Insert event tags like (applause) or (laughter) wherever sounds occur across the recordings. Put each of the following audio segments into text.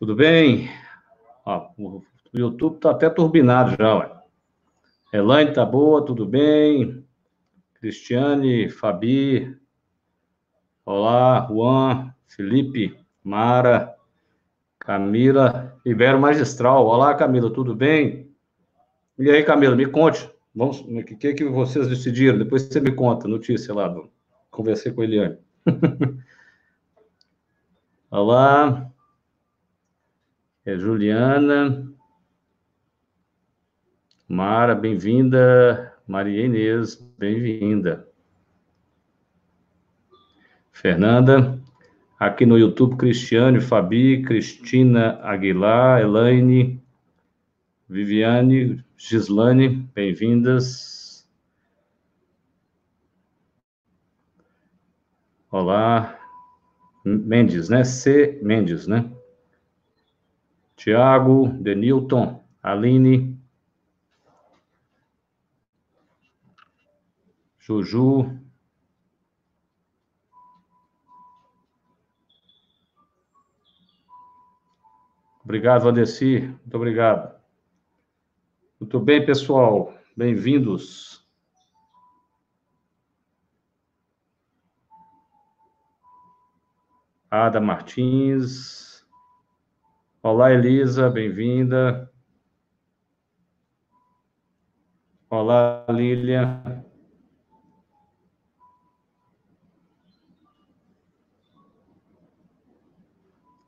Tudo bem? Ó, o YouTube está até turbinado já, ué. Elaine tá boa, tudo bem? Cristiane, Fabi, olá, Juan, Felipe, Mara, Camila, Ibero Magistral, olá, Camila, tudo bem? E aí, Camila, me conte, vamos, o que, que, vocês decidiram? Depois você me conta, notícia lá, conversei com a Eliane. (laughs) olá, é Juliana. Mara, bem-vinda. Maria Inês, bem-vinda. Fernanda, aqui no YouTube, Cristiane, Fabi, Cristina Aguilar, Elaine, Viviane, Gislane, bem-vindas. Olá. Mendes, né? C. Mendes, né? Tiago, Denilton, Aline, Juju, Obrigado, Vadeci. Muito obrigado. Muito bem, pessoal. Bem-vindos. Ada Martins. Olá, Elisa, bem-vinda. Olá, Lília.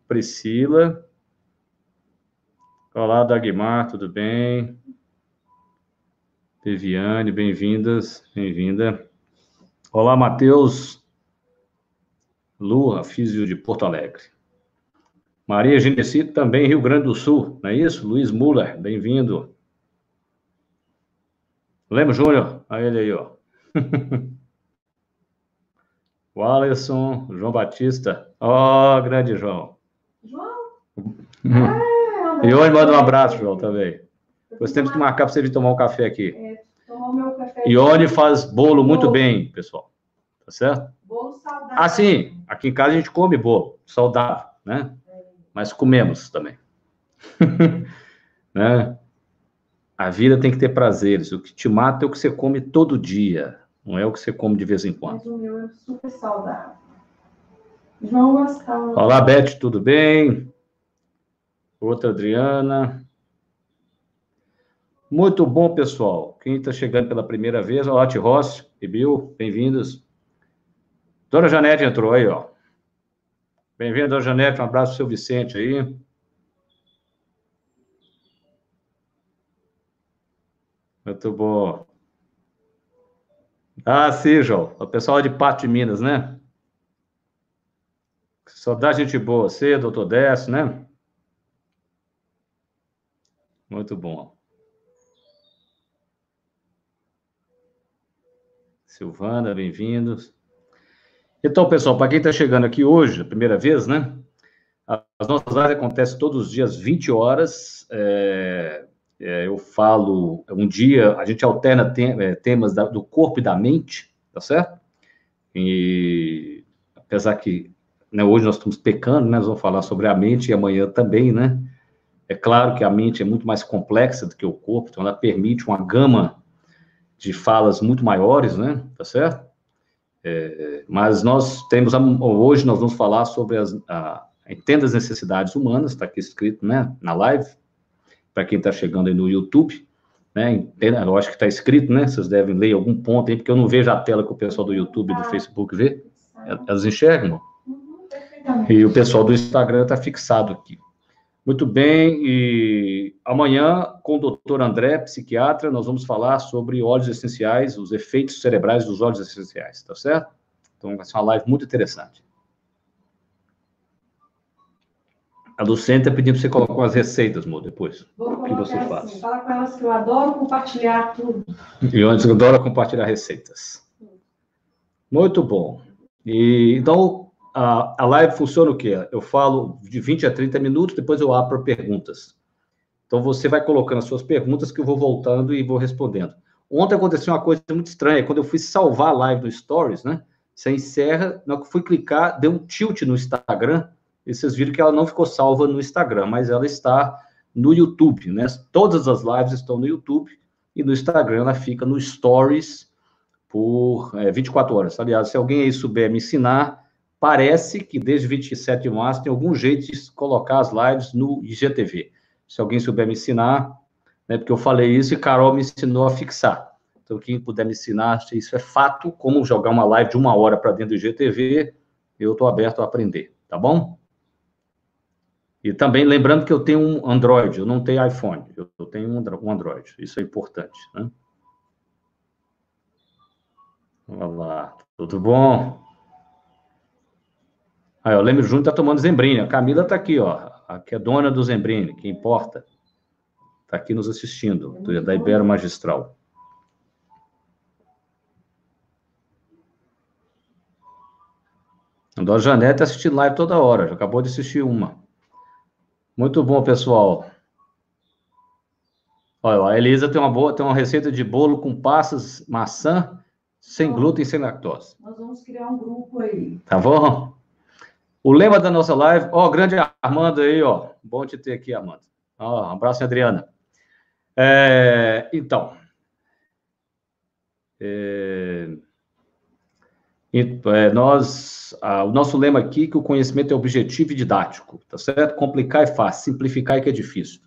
Priscila. Olá, Dagmar, tudo bem? Viviane, bem-vindas, bem-vinda. Olá, Matheus. Lua, físio de Porto Alegre. Maria Genesi, também Rio Grande do Sul, não é isso? Luiz Muller, bem-vindo. Lemos Júnior, a ele aí, ó. (laughs) o Alisson, João Batista. Ó, oh, grande João. João? Ah, e hoje manda um abraço, João, também. Depois temos que marcar para você vir tomar um café aqui. É, tomar o meu café. Ione faz bolo muito bolo. bem, pessoal. Tá certo? Bolo saudável. Ah, sim. Aqui em casa a gente come bolo saudável, né? Mas comemos também. (laughs) né? A vida tem que ter prazeres. O que te mata é o que você come todo dia, não é o que você come de vez em quando. Mas o meu é super saudável. João Gastão. Olá, Beth, tudo bem? Outra Adriana. Muito bom, pessoal. Quem está chegando pela primeira vez, olá, Rossi e Bill, bem-vindos. Dona Janete entrou aí, ó. Bem-vindo, Janete. Um abraço seu Vicente aí. Muito bom. Ah, sim, João. O pessoal de Pato de Minas, né? Só dá gente boa. Você, doutor Décio, né? Muito bom. Silvana, bem-vindos. Então, pessoal, para quem está chegando aqui hoje, a primeira vez, né? As nossas lives acontecem todos os dias, 20 horas. É, é, eu falo, um dia a gente alterna tem, é, temas da, do corpo e da mente, tá certo? E apesar que né, hoje nós estamos pecando, né? Nós vamos falar sobre a mente e amanhã também, né? É claro que a mente é muito mais complexa do que o corpo, então ela permite uma gama de falas muito maiores, né? Tá certo? É, mas nós temos, hoje nós vamos falar sobre as, a, entenda as necessidades humanas, está aqui escrito, né, na live, para quem está chegando aí no YouTube, né, entenda, eu acho que está escrito, né, vocês devem ler algum ponto aí, porque eu não vejo a tela que o pessoal do YouTube e do Facebook vê, elas enxergam, e o pessoal do Instagram está fixado aqui. Muito bem, e amanhã, com o doutor André, psiquiatra, nós vamos falar sobre óleos essenciais, os efeitos cerebrais dos óleos essenciais, tá certo? Então, vai ser uma live muito interessante. A Lucenta tá pedindo para você colocar umas receitas, amor, depois. Vou o que você assim, faz? Fala com elas que eu adoro compartilhar tudo. E onde eu adoro compartilhar receitas. Muito bom. E, então, a, a live funciona o quê? Eu falo de 20 a 30 minutos, depois eu abro perguntas. Então você vai colocando as suas perguntas que eu vou voltando e vou respondendo. Ontem aconteceu uma coisa muito estranha, quando eu fui salvar a live no Stories, né? Você encerra, na que fui clicar, deu um tilt no Instagram e vocês viram que ela não ficou salva no Instagram, mas ela está no YouTube, né? Todas as lives estão no YouTube e no Instagram ela fica no Stories por é, 24 horas. Aliás, se alguém aí souber me ensinar, parece que desde 27 de março tem algum jeito de colocar as lives no IGTV. Se alguém souber me ensinar, né, porque eu falei isso e Carol me ensinou a fixar. Então, quem puder me ensinar se isso é fato, como jogar uma live de uma hora para dentro do IGTV, eu estou aberto a aprender, tá bom? E também lembrando que eu tenho um Android, eu não tenho iPhone, eu tenho um Android. Isso é importante, né? Olá, tudo bom? Aí, o Leme Júnior está tomando Zembrine. A Camila está aqui, ó. Aqui é dona do Zembrine, que importa. Está aqui nos assistindo, da Ibero Magistral. A Dona Janete está assistindo live toda hora, já acabou de assistir uma. Muito bom, pessoal. Olha, a Elisa tem uma boa, tem uma receita de bolo com passas, maçã, sem glúten e sem lactose. Nós vamos criar um grupo aí. Tá bom? O lema da nossa live, ó, grande Armando aí, ó. Bom te ter aqui, Armando. Ó, um abraço, Adriana. É, então. É, é nós ah, o nosso lema aqui é que o conhecimento é objetivo e didático, tá certo? Complicar é fácil, simplificar é que é difícil.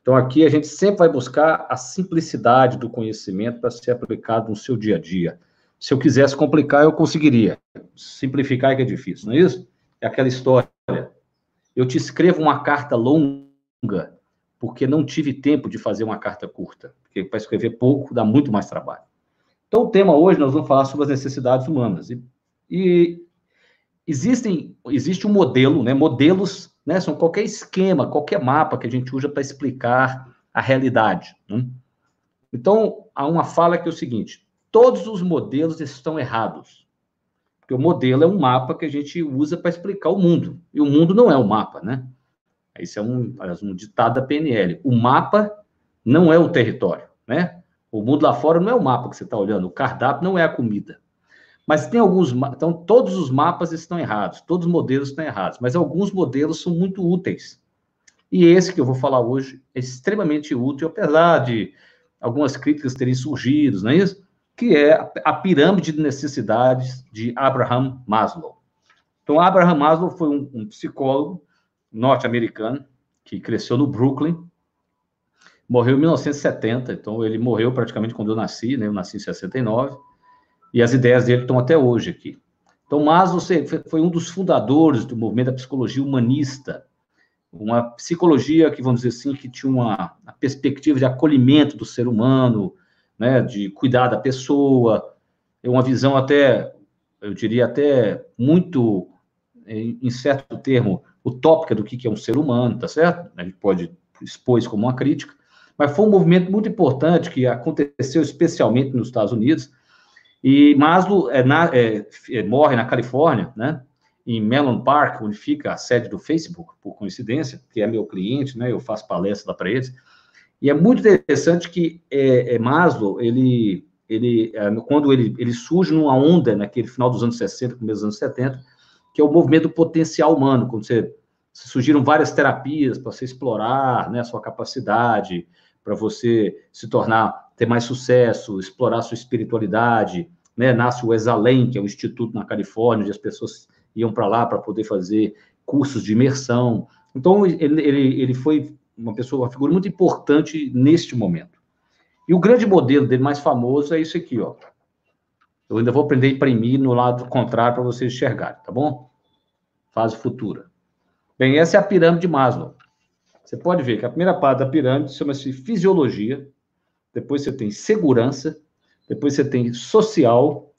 Então, aqui a gente sempre vai buscar a simplicidade do conhecimento para ser aplicado no seu dia a dia. Se eu quisesse complicar, eu conseguiria. Simplificar é que é difícil, não é isso? É aquela história. Eu te escrevo uma carta longa porque não tive tempo de fazer uma carta curta. Porque para escrever pouco dá muito mais trabalho. Então, o tema hoje nós vamos falar sobre as necessidades humanas. E, e existem, existe um modelo, né? Modelos, né? São qualquer esquema, qualquer mapa que a gente usa para explicar a realidade. Né? Então, há uma fala que é o seguinte: todos os modelos estão errados. Porque o modelo é um mapa que a gente usa para explicar o mundo. E o mundo não é um mapa, né? Isso é um, um ditado da PNL. O mapa não é o território, né? O mundo lá fora não é o mapa que você está olhando. O cardápio não é a comida. Mas tem alguns, então todos os mapas estão errados, todos os modelos estão errados, mas alguns modelos são muito úteis. E esse que eu vou falar hoje é extremamente útil, apesar de algumas críticas terem surgido, não é isso? Que é a pirâmide de necessidades de Abraham Maslow. Então, Abraham Maslow foi um, um psicólogo norte-americano que cresceu no Brooklyn, morreu em 1970, então ele morreu praticamente quando eu nasci, né? Eu nasci em 69 e as ideias dele estão até hoje aqui. Então, Maslow foi um dos fundadores do movimento da psicologia humanista, uma psicologia que, vamos dizer assim, que tinha uma, uma perspectiva de acolhimento do ser humano, né, de cuidar da pessoa, uma visão até, eu diria até muito, em certo termo, utópica do que é um ser humano, tá certo? A gente pode expor isso como uma crítica, mas foi um movimento muito importante que aconteceu especialmente nos Estados Unidos, e Maslow é, na, é, é, morre na Califórnia, né? Em Mellon Park, onde fica a sede do Facebook, por coincidência, que é meu cliente, né? Eu faço palestra lá para eles. E é muito interessante que é, é Maslow, ele, ele, é, quando ele, ele surge numa onda, naquele final dos anos 60, começo dos anos 70, que é o movimento do potencial humano, quando você, surgiram várias terapias para você explorar né, a sua capacidade, para você se tornar, ter mais sucesso, explorar a sua espiritualidade, né, nasce o Exalem, que é um instituto na Califórnia, onde as pessoas iam para lá para poder fazer cursos de imersão. Então, ele, ele, ele foi uma pessoa, uma figura muito importante neste momento. E o grande modelo dele mais famoso é isso aqui, ó. Eu ainda vou aprender a imprimir no lado contrário para vocês enxergarem, tá bom? Fase futura. Bem, essa é a pirâmide de Maslow. Você pode ver que a primeira parte da pirâmide chama-se fisiologia, depois você tem segurança, depois você tem social,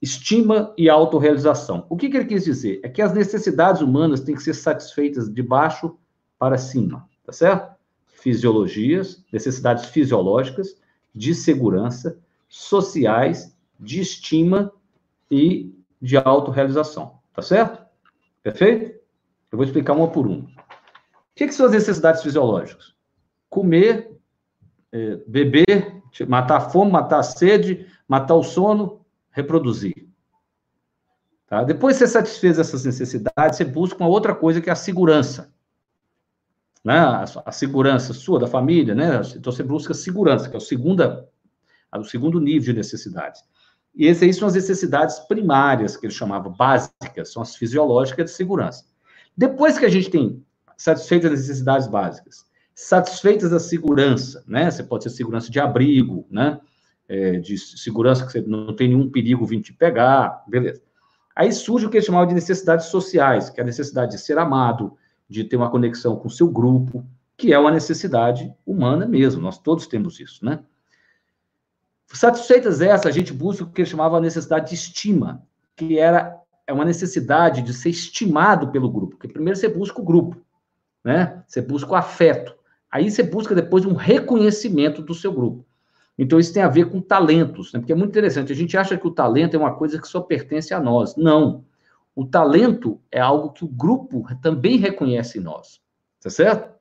estima e autorrealização. O que, que ele quis dizer? É que as necessidades humanas têm que ser satisfeitas de baixo para cima, tá certo? Fisiologias, necessidades fisiológicas, de segurança, sociais, de estima e de autorrealização, tá certo? Perfeito? Eu vou explicar uma por uma. O que, que são as necessidades fisiológicas? Comer, é, beber, matar a fome, matar a sede, matar o sono, reproduzir. Tá? Depois que você satisfez essas necessidades, você busca uma outra coisa que é a segurança. Né? A, a segurança sua, da família, né? Então você busca segurança, que é o, segunda, o segundo nível de necessidades. E essas aí são as necessidades primárias, que ele chamava básicas, são as fisiológicas de segurança. Depois que a gente tem satisfeitas as necessidades básicas, satisfeitas a segurança, né? Você pode ter segurança de abrigo, né? É, de segurança que você não tem nenhum perigo vindo te pegar, beleza. Aí surge o que ele chamava de necessidades sociais, que é a necessidade de ser amado, de ter uma conexão com o seu grupo, que é uma necessidade humana mesmo, nós todos temos isso, né? Satisfeitas essas, a gente busca o que chamava a necessidade de estima, que era é uma necessidade de ser estimado pelo grupo, porque primeiro você busca o grupo, né? Você busca o afeto. Aí você busca depois um reconhecimento do seu grupo. Então isso tem a ver com talentos, né? Porque é muito interessante. A gente acha que o talento é uma coisa que só pertence a nós. Não. O talento é algo que o grupo também reconhece em nós. Tá certo?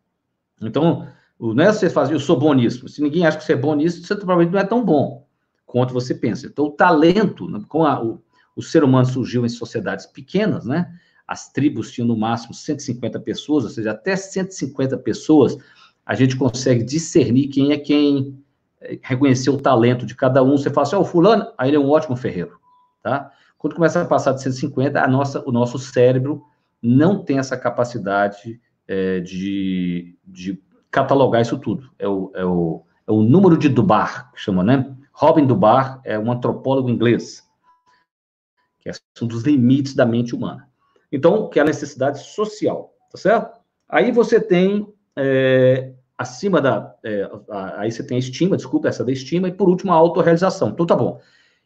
Então, não é você fazer, eu sou bom nisso. Se ninguém acha que você é bom nisso, você provavelmente não é tão bom quanto você pensa. Então, o talento, né, com a, o, o ser humano surgiu em sociedades pequenas, né? As tribos tinham no máximo 150 pessoas, ou seja, até 150 pessoas a gente consegue discernir quem é quem, eh, reconhecer o talento de cada um. Você fala assim, ó, oh, fulano, aí ele é um ótimo ferreiro, tá? Quando começa a passar de 150, a nossa, o nosso cérebro não tem essa capacidade é, de, de catalogar isso tudo. É o, é o, é o número de Dubar, que chama, né? Robin Dubar é um antropólogo inglês, que é um dos limites da mente humana. Então, que é a necessidade social, tá certo? Aí você tem, é, acima da, é, aí você tem a estima, desculpa, essa da estima, e por último a autorrealização. Então, tá bom.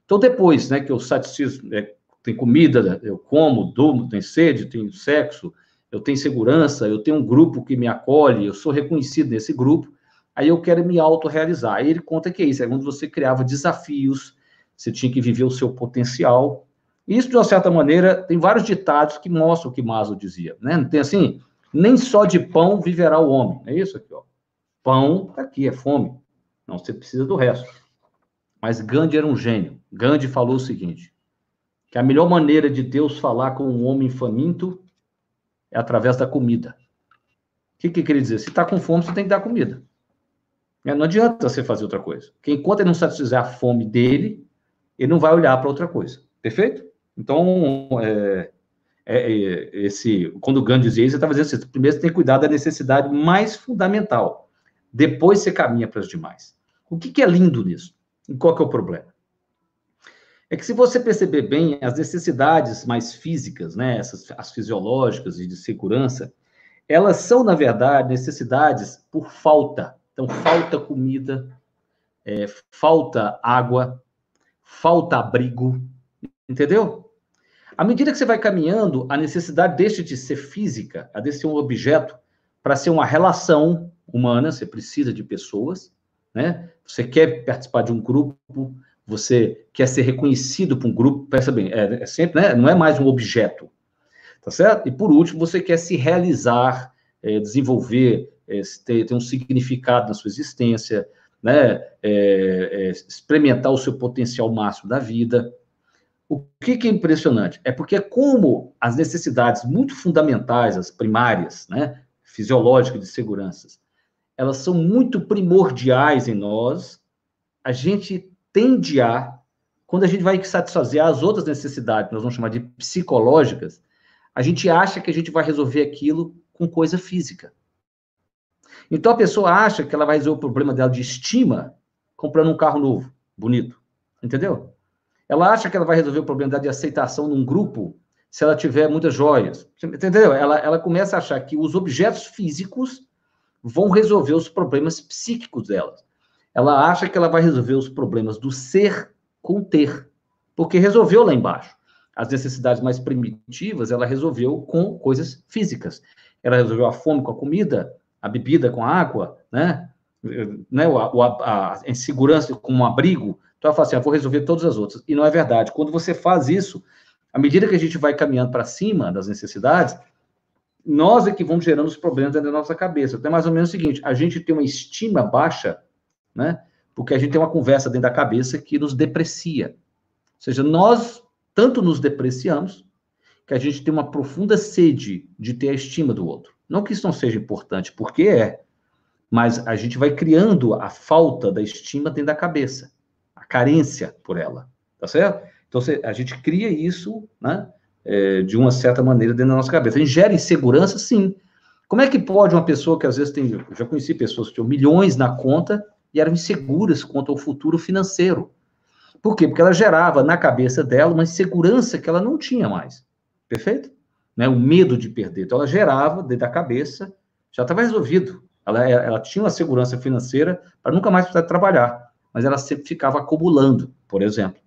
Então, depois, né, que eu satisfiz, é, tem comida, eu como, durmo, tenho sede, tenho sexo, eu tenho segurança, eu tenho um grupo que me acolhe, eu sou reconhecido nesse grupo, aí eu quero me autorrealizar. Aí ele conta que é isso, é quando você criava desafios, você tinha que viver o seu potencial. Isso, de uma certa maneira, tem vários ditados que mostram o que Maslow dizia, né? Não tem assim, nem só de pão viverá o homem, é isso aqui, ó. Pão, tá aqui, é fome. Não, você precisa do resto. Mas Gandhi era um gênio. Gandhi falou o seguinte, que a melhor maneira de Deus falar com um homem faminto é através da comida. O que, que quer dizer? Se está com fome, você tem que dar comida. É, não adianta você fazer outra coisa. Porque enquanto ele não satisfizer a fome dele, ele não vai olhar para outra coisa. Perfeito? Então, é, é, é, esse, quando o Gandhi dizia isso, ele estava dizendo assim: primeiro você tem que cuidar da necessidade mais fundamental. Depois você caminha para as demais. O que, que é lindo nisso? E qual que é o problema? É que se você perceber bem, as necessidades mais físicas, né, essas, as fisiológicas e de segurança, elas são, na verdade, necessidades por falta. Então, falta comida, é, falta água, falta abrigo, entendeu? À medida que você vai caminhando, a necessidade deixa de ser física, a de ser um objeto, para ser uma relação humana, você precisa de pessoas, né? Você quer participar de um grupo, você quer ser reconhecido por um grupo, pensa bem, é, é, sempre, né, não é mais um objeto, tá certo? E por último, você quer se realizar, é, desenvolver, é, ter, ter, um significado na sua existência, né, é, é, experimentar o seu potencial máximo da vida. O que, que, é impressionante? É porque como as necessidades muito fundamentais, as primárias, né, fisiológicas de seguranças, elas são muito primordiais em nós, a gente tende a, quando a gente vai satisfazer as outras necessidades, nós vamos chamar de psicológicas, a gente acha que a gente vai resolver aquilo com coisa física. Então a pessoa acha que ela vai resolver o problema dela de estima comprando um carro novo, bonito. Entendeu? Ela acha que ela vai resolver o problema dela de aceitação num grupo se ela tiver muitas joias. Entendeu? Ela, ela começa a achar que os objetos físicos vão resolver os problemas psíquicos dela ela acha que ela vai resolver os problemas do ser com ter, porque resolveu lá embaixo. As necessidades mais primitivas, ela resolveu com coisas físicas. Ela resolveu a fome com a comida, a bebida com a água, né? né? A, a, insegurança com um abrigo. Então ela fala assim: ah, vou resolver todas as outras. E não é verdade. Quando você faz isso, à medida que a gente vai caminhando para cima das necessidades, nós é que vamos gerando os problemas dentro da nossa cabeça. Então é mais ou menos o seguinte: a gente tem uma estima baixa né? Porque a gente tem uma conversa dentro da cabeça que nos deprecia. Ou seja, nós tanto nos depreciamos, que a gente tem uma profunda sede de ter a estima do outro. Não que isso não seja importante, porque é, mas a gente vai criando a falta da estima dentro da cabeça, a carência por ela, tá certo? Então a gente cria isso, né, é, de uma certa maneira dentro da nossa cabeça. A gente gera insegurança, sim. Como é que pode uma pessoa que às vezes tem, eu já conheci pessoas que tinham milhões na conta e eram inseguras quanto ao futuro financeiro. Por quê? Porque ela gerava na cabeça dela uma insegurança que ela não tinha mais. Perfeito? Né? O medo de perder. Então, ela gerava dentro da cabeça, já estava resolvido. Ela, ela tinha uma segurança financeira para nunca mais precisar trabalhar. Mas ela sempre ficava acumulando, por exemplo.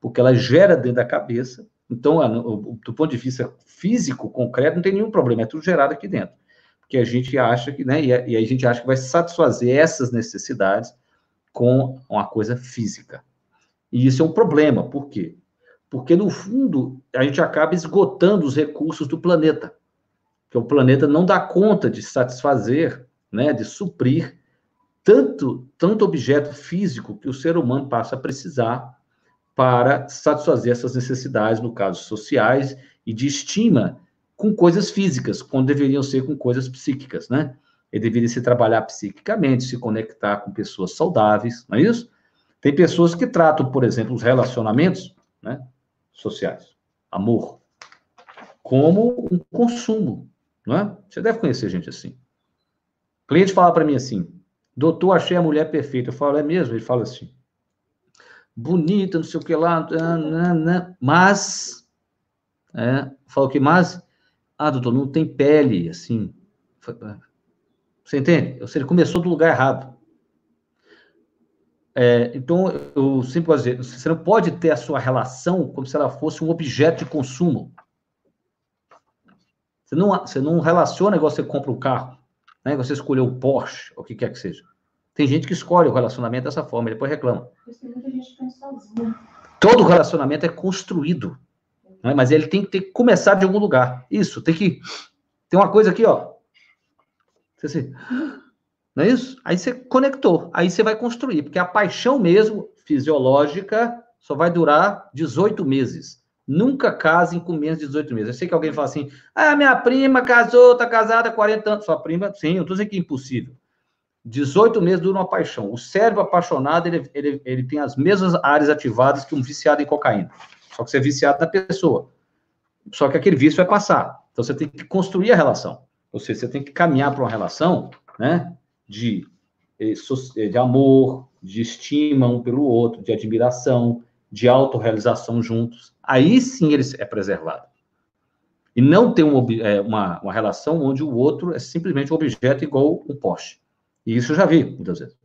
Porque ela gera dentro da cabeça. Então, do ponto de vista físico, concreto, não tem nenhum problema. É tudo gerado aqui dentro. Porque a gente acha que, né? E e a gente acha que vai satisfazer essas necessidades com uma coisa física. E isso é um problema. Por quê? Porque, no fundo, a gente acaba esgotando os recursos do planeta. Que o planeta não dá conta de satisfazer, né, de suprir tanto, tanto objeto físico que o ser humano passa a precisar para satisfazer essas necessidades, no caso, sociais e de estima com coisas físicas, quando deveriam ser com coisas psíquicas, né? Ele deveria se trabalhar psiquicamente, se conectar com pessoas saudáveis, não é isso? Tem pessoas que tratam, por exemplo, os relacionamentos né, sociais, amor, como um consumo, não é? Você deve conhecer gente assim. O cliente fala para mim assim, doutor, achei a mulher perfeita. Eu falo, é mesmo? Ele fala assim, bonita, não sei o que lá, mas, é, fala o que mais? Ah, doutor, não tem pele, assim. Você entende? Ou seja, ele começou do lugar errado. É, então, eu sempre vou dizer, você não pode ter a sua relação como se ela fosse um objeto de consumo. Você não, você não relaciona igual você compra um carro, né? Você escolheu o Porsche, ou o que quer que seja. Tem gente que escolhe o relacionamento dessa forma e depois reclama. Todo relacionamento é construído, né? mas ele tem que ter começar de algum lugar. Isso, tem que. Tem uma coisa aqui, ó. Não é isso? Aí você conectou, aí você vai construir, porque a paixão mesmo, fisiológica, só vai durar 18 meses. Nunca casem com menos de 18 meses. Eu sei que alguém fala assim, ah, minha prima casou, tá casada há 40 anos. Sua prima, sim, eu tô dizendo que é impossível. 18 meses dura uma paixão. O cérebro apaixonado, ele, ele, ele tem as mesmas áreas ativadas que um viciado em cocaína. Só que você é viciado na pessoa. Só que aquele vício vai passar. Então você tem que construir a relação. Ou seja, você tem que caminhar para uma relação, né? de, eh, eh, de amor, de estima um pelo outro, de admiração, de autorrealização juntos. Aí sim ele é preservado. E não ter um, eh, uma, uma relação onde o outro é simplesmente um objeto igual um poste. E isso eu já vi muitas vezes.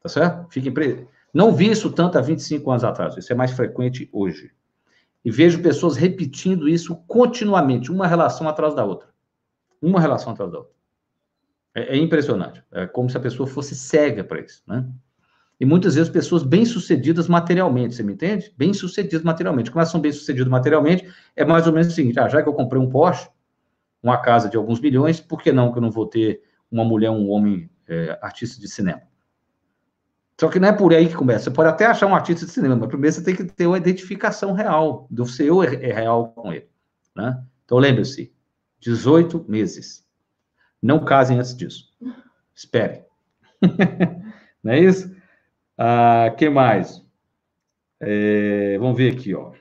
Tá certo? Fiquem pre... Não vi isso tanto há 25 anos atrás, isso é mais frequente hoje. E vejo pessoas repetindo isso continuamente, uma relação atrás da outra. Uma relação atrás da outra. É, é impressionante. É como se a pessoa fosse cega para isso, né? E muitas vezes pessoas bem-sucedidas materialmente, você me entende? Bem-sucedidas materialmente. Como elas são bem-sucedidas materialmente, é mais ou menos o seguinte: ah, já que eu comprei um Porsche, uma casa de alguns milhões, por que não que eu não vou ter uma mulher, um homem é, artista de cinema? Só que não é por aí que começa. Você pode até achar um artista de cinema, mas primeiro você tem que ter uma identificação real, do seu é, real com ele. Né? Então lembre-se: 18 meses. Não casem antes disso. Esperem. (laughs) Não é isso? Ah, que mais? É, vamos ver aqui, ó.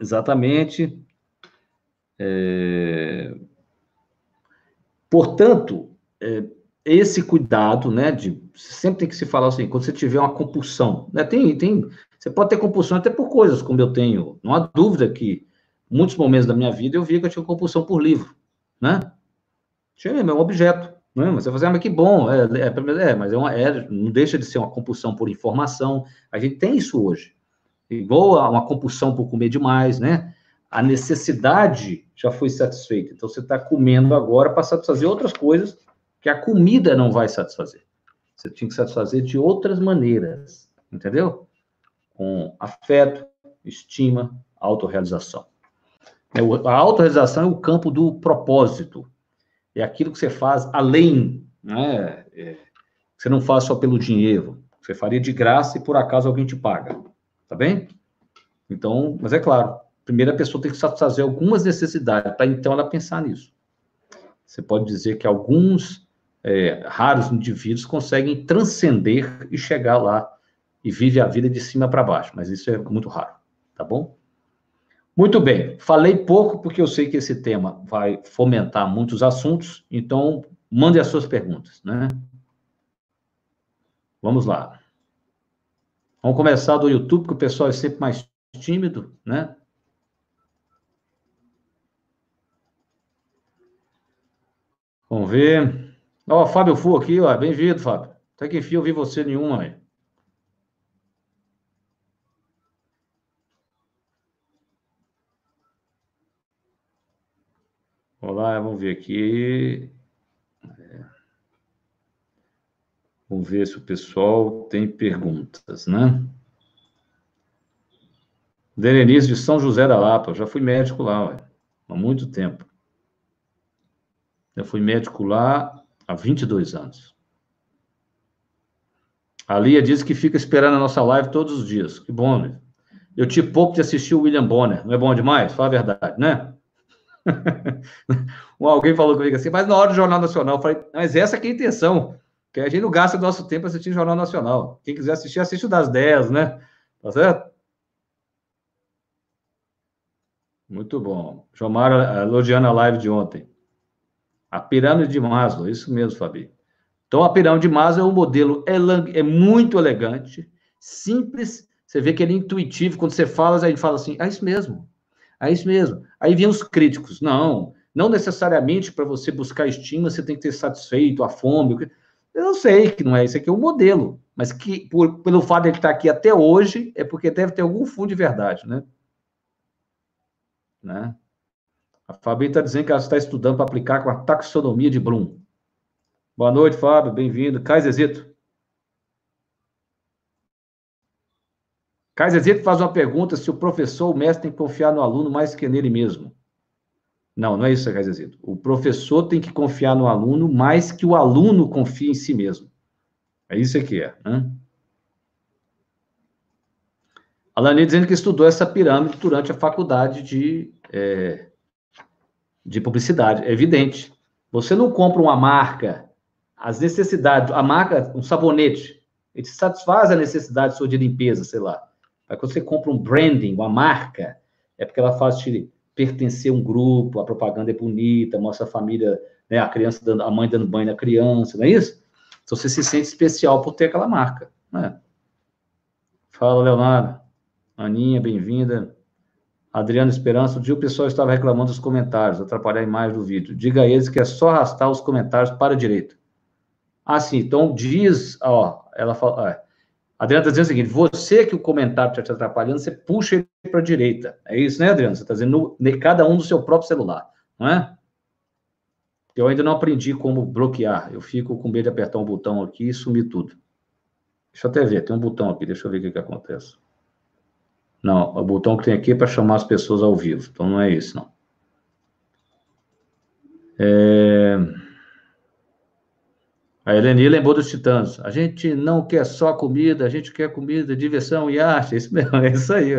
Exatamente. É, portanto, é, esse cuidado, né, de sempre tem que se falar assim, quando você tiver uma compulsão, né, tem, tem, você pode ter compulsão até por coisas, como eu tenho, não há dúvida que muitos momentos da minha vida eu via que eu tinha compulsão por livro, né? Tinha, é um objeto. Né? Mas você fazer, ah, mas que bom, é, é, é mas é uma, é, não deixa de ser uma compulsão por informação. A gente tem isso hoje. Igual a uma compulsão por comer demais, né? A necessidade já foi satisfeita. Então você está comendo agora para satisfazer outras coisas que a comida não vai satisfazer. Você tinha que satisfazer de outras maneiras, entendeu? Com afeto, estima, autorrealização. É, a autorrealização é o campo do propósito é aquilo que você faz além, né? É, você não faz só pelo dinheiro, você faria de graça e por acaso alguém te paga, tá bem? Então, mas é claro, primeiro a pessoa tem que satisfazer algumas necessidades, para então ela pensar nisso. Você pode dizer que alguns é, raros indivíduos conseguem transcender e chegar lá e vive a vida de cima para baixo, mas isso é muito raro, tá bom? Muito bem, falei pouco porque eu sei que esse tema vai fomentar muitos assuntos, então mande as suas perguntas, né? Vamos lá. Vamos começar do YouTube, porque o pessoal é sempre mais tímido, né? Vamos ver. Ó, Fábio Fu aqui, ó. Bem-vindo, Fábio. Até que enfim eu vi você nenhuma aí. Olá, vamos ver aqui. É. Vamos ver se o pessoal tem perguntas, né? Denise de São José da Lapa, eu já fui médico lá, ué, há muito tempo. Eu fui médico lá há 22 anos. A Lia diz que fica esperando a nossa live todos os dias. Que bom, né? Eu tive pouco de assistir o William Bonner. Não é bom demais? Fala a verdade, né? (laughs) Alguém falou comigo assim, mas na hora do Jornal Nacional, eu falei, mas essa é a intenção, que a gente não gasta nosso tempo assistindo Jornal Nacional. Quem quiser assistir, assiste o das 10, né? Tá certo? Muito bom. Jomar elogiando a live de ontem. A pirâmide de Maslow, isso mesmo, Fabi. Então, a pirâmide de Maslow é um modelo é muito elegante, simples, você vê que ele é intuitivo, quando você fala, a gente fala assim, é isso mesmo, é isso mesmo. Aí vem os críticos. Não, não necessariamente para você buscar estima você tem que ter satisfeito a fome. Eu sei que não é isso aqui, é o um modelo. Mas que, por, pelo fato de ele estar aqui até hoje, é porque deve ter algum fundo de verdade, né? né? A Fabi está dizendo que ela está estudando para aplicar com a taxonomia de Bloom. Boa noite, Fábio, bem-vindo. Kaisezito. Kaisezito faz uma pergunta se o professor, o mestre, tem que confiar no aluno mais que nele mesmo. Não, não é isso, Kaisezito. O professor tem que confiar no aluno mais que o aluno confie em si mesmo. É isso que é. Né? Dizendo que estudou essa pirâmide durante a faculdade de, é, de publicidade. É evidente. Você não compra uma marca, as necessidades, a marca, um sabonete, ele satisfaz a necessidade sua de limpeza, sei lá. Mas quando você compra um branding, uma marca, é porque ela faz te pertencer a um grupo, a propaganda é bonita, mostra a família, né, a criança dando, a mãe dando banho na criança, não é isso? Então você se sente especial por ter aquela marca, né? Fala, Leonardo. Aninha, bem-vinda. Adriano Esperança, o dia o pessoal estava reclamando dos comentários, atrapalhar a imagem do vídeo. Diga a eles que é só arrastar os comentários para a direita. Ah, sim, então diz, ó, ela fala, Adriano está dizendo o seguinte: você que o comentário está te atrapalhando, você puxa ele para a direita. É isso, né, Adriano? Você está dizendo no, cada um do seu próprio celular, não é? Eu ainda não aprendi como bloquear. Eu fico com medo de apertar um botão aqui e sumir tudo. Deixa eu até ver, tem um botão aqui, deixa eu ver o que, que acontece. Não, o botão que tem aqui é para chamar as pessoas ao vivo, então não é isso, não. É... A Eleni lembrou dos titãs. A gente não quer só comida, a gente quer comida, diversão e arte. É isso mesmo, (laughs) é isso aí.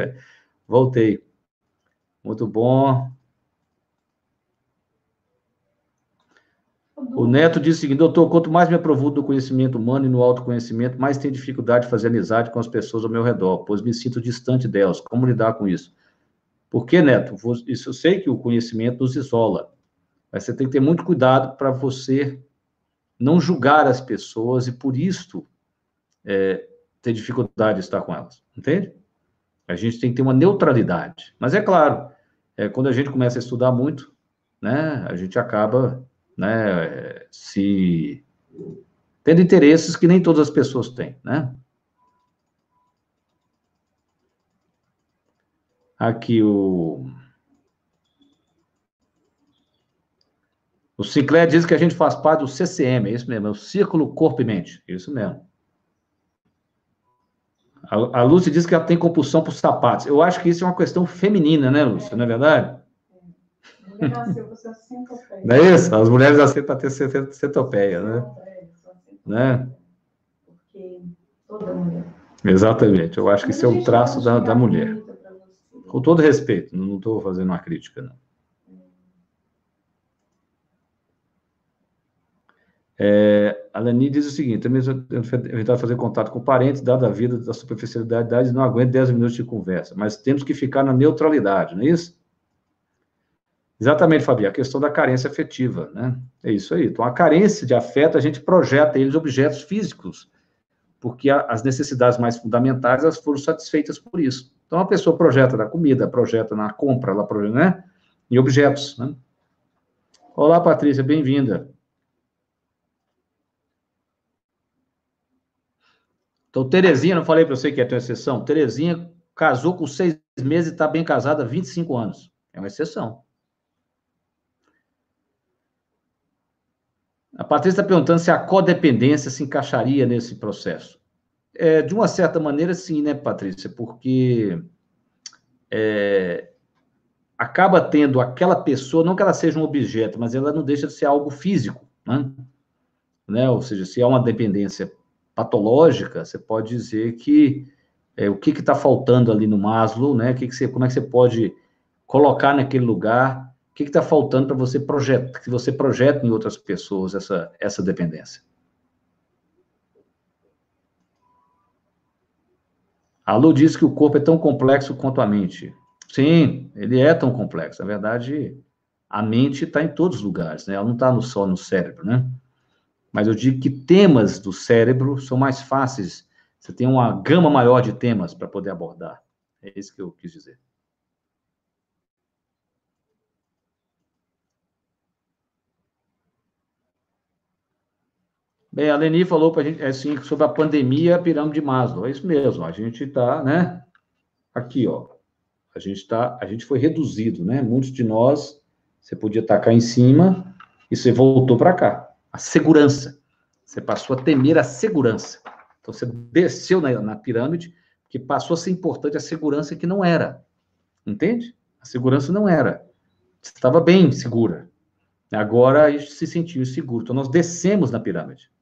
Voltei. Muito bom. O Neto disse o seguinte, doutor, quanto mais me aprovudo do conhecimento humano e no autoconhecimento, mais tenho dificuldade de fazer amizade com as pessoas ao meu redor, pois me sinto distante delas. Como lidar com isso? Por que, Neto? Isso eu sei que o conhecimento nos isola, mas você tem que ter muito cuidado para você não julgar as pessoas e, por isto, é, ter dificuldade de estar com elas. Entende? A gente tem que ter uma neutralidade. Mas é claro, é, quando a gente começa a estudar muito, né, a gente acaba né, se tendo interesses que nem todas as pessoas têm, né? Aqui o O Sinclair diz que a gente faz parte do CCM, é isso mesmo, é o Círculo Corpo e Mente, é isso mesmo. A, a Lúcia diz que ela tem compulsão por sapatos. Eu acho que isso é uma questão feminina, né, Lúcia? Não é verdade? Não é isso? As mulheres nasceram para ter centopeia, né? né? Porque toda mulher. Exatamente, eu acho que isso é um traço da, da mulher. Com todo respeito, não estou fazendo uma crítica, não. É, a Lani diz o seguinte: também evitar fazer contato com parentes, dada a vida da superficialidade, não aguento 10 minutos de conversa, mas temos que ficar na neutralidade, não é isso? Exatamente, Fabi, a questão da carência afetiva, né? É isso aí. Então, a carência de afeto, a gente projeta eles objetos físicos, porque a, as necessidades mais fundamentais, elas foram satisfeitas por isso. Então, a pessoa projeta na comida, projeta na compra, ela projeta, né? Em objetos, né? Olá, Patrícia, bem-vinda. Então, Terezinha, não falei para você que ia ter uma exceção? Terezinha casou com seis meses e está bem casada há 25 anos. É uma exceção. A Patrícia está perguntando se a codependência se encaixaria nesse processo. É, de uma certa maneira, sim, né, Patrícia? Porque é, acaba tendo aquela pessoa, não que ela seja um objeto, mas ela não deixa de ser algo físico, né? né? Ou seja, se há uma dependência patológica, você pode dizer que é, o que está faltando ali no Maslow, né? Que que você, como é que você pode colocar naquele lugar? O que está faltando para você projetar, que você projeta em outras pessoas essa, essa dependência? A Lu diz que o corpo é tão complexo quanto a mente. Sim, ele é tão complexo. Na verdade, a mente está em todos os lugares, né? Ela não está só no cérebro, né? mas eu digo que temas do cérebro são mais fáceis. Você tem uma gama maior de temas para poder abordar. É isso que eu quis dizer. Bem, a Leni falou para a gente assim, sobre a pandemia, a pirâmide de Maslow. É isso mesmo, a gente está, né? Aqui, ó. A gente está, a gente foi reduzido, né? Muitos de nós, você podia estar cá em cima e você voltou para cá a segurança. Você passou a temer a segurança. Então você desceu na, na pirâmide, que passou a ser importante a segurança que não era. Entende? A segurança não era. Você estava bem segura. Agora a gente se sentiu inseguro. Então nós descemos na pirâmide.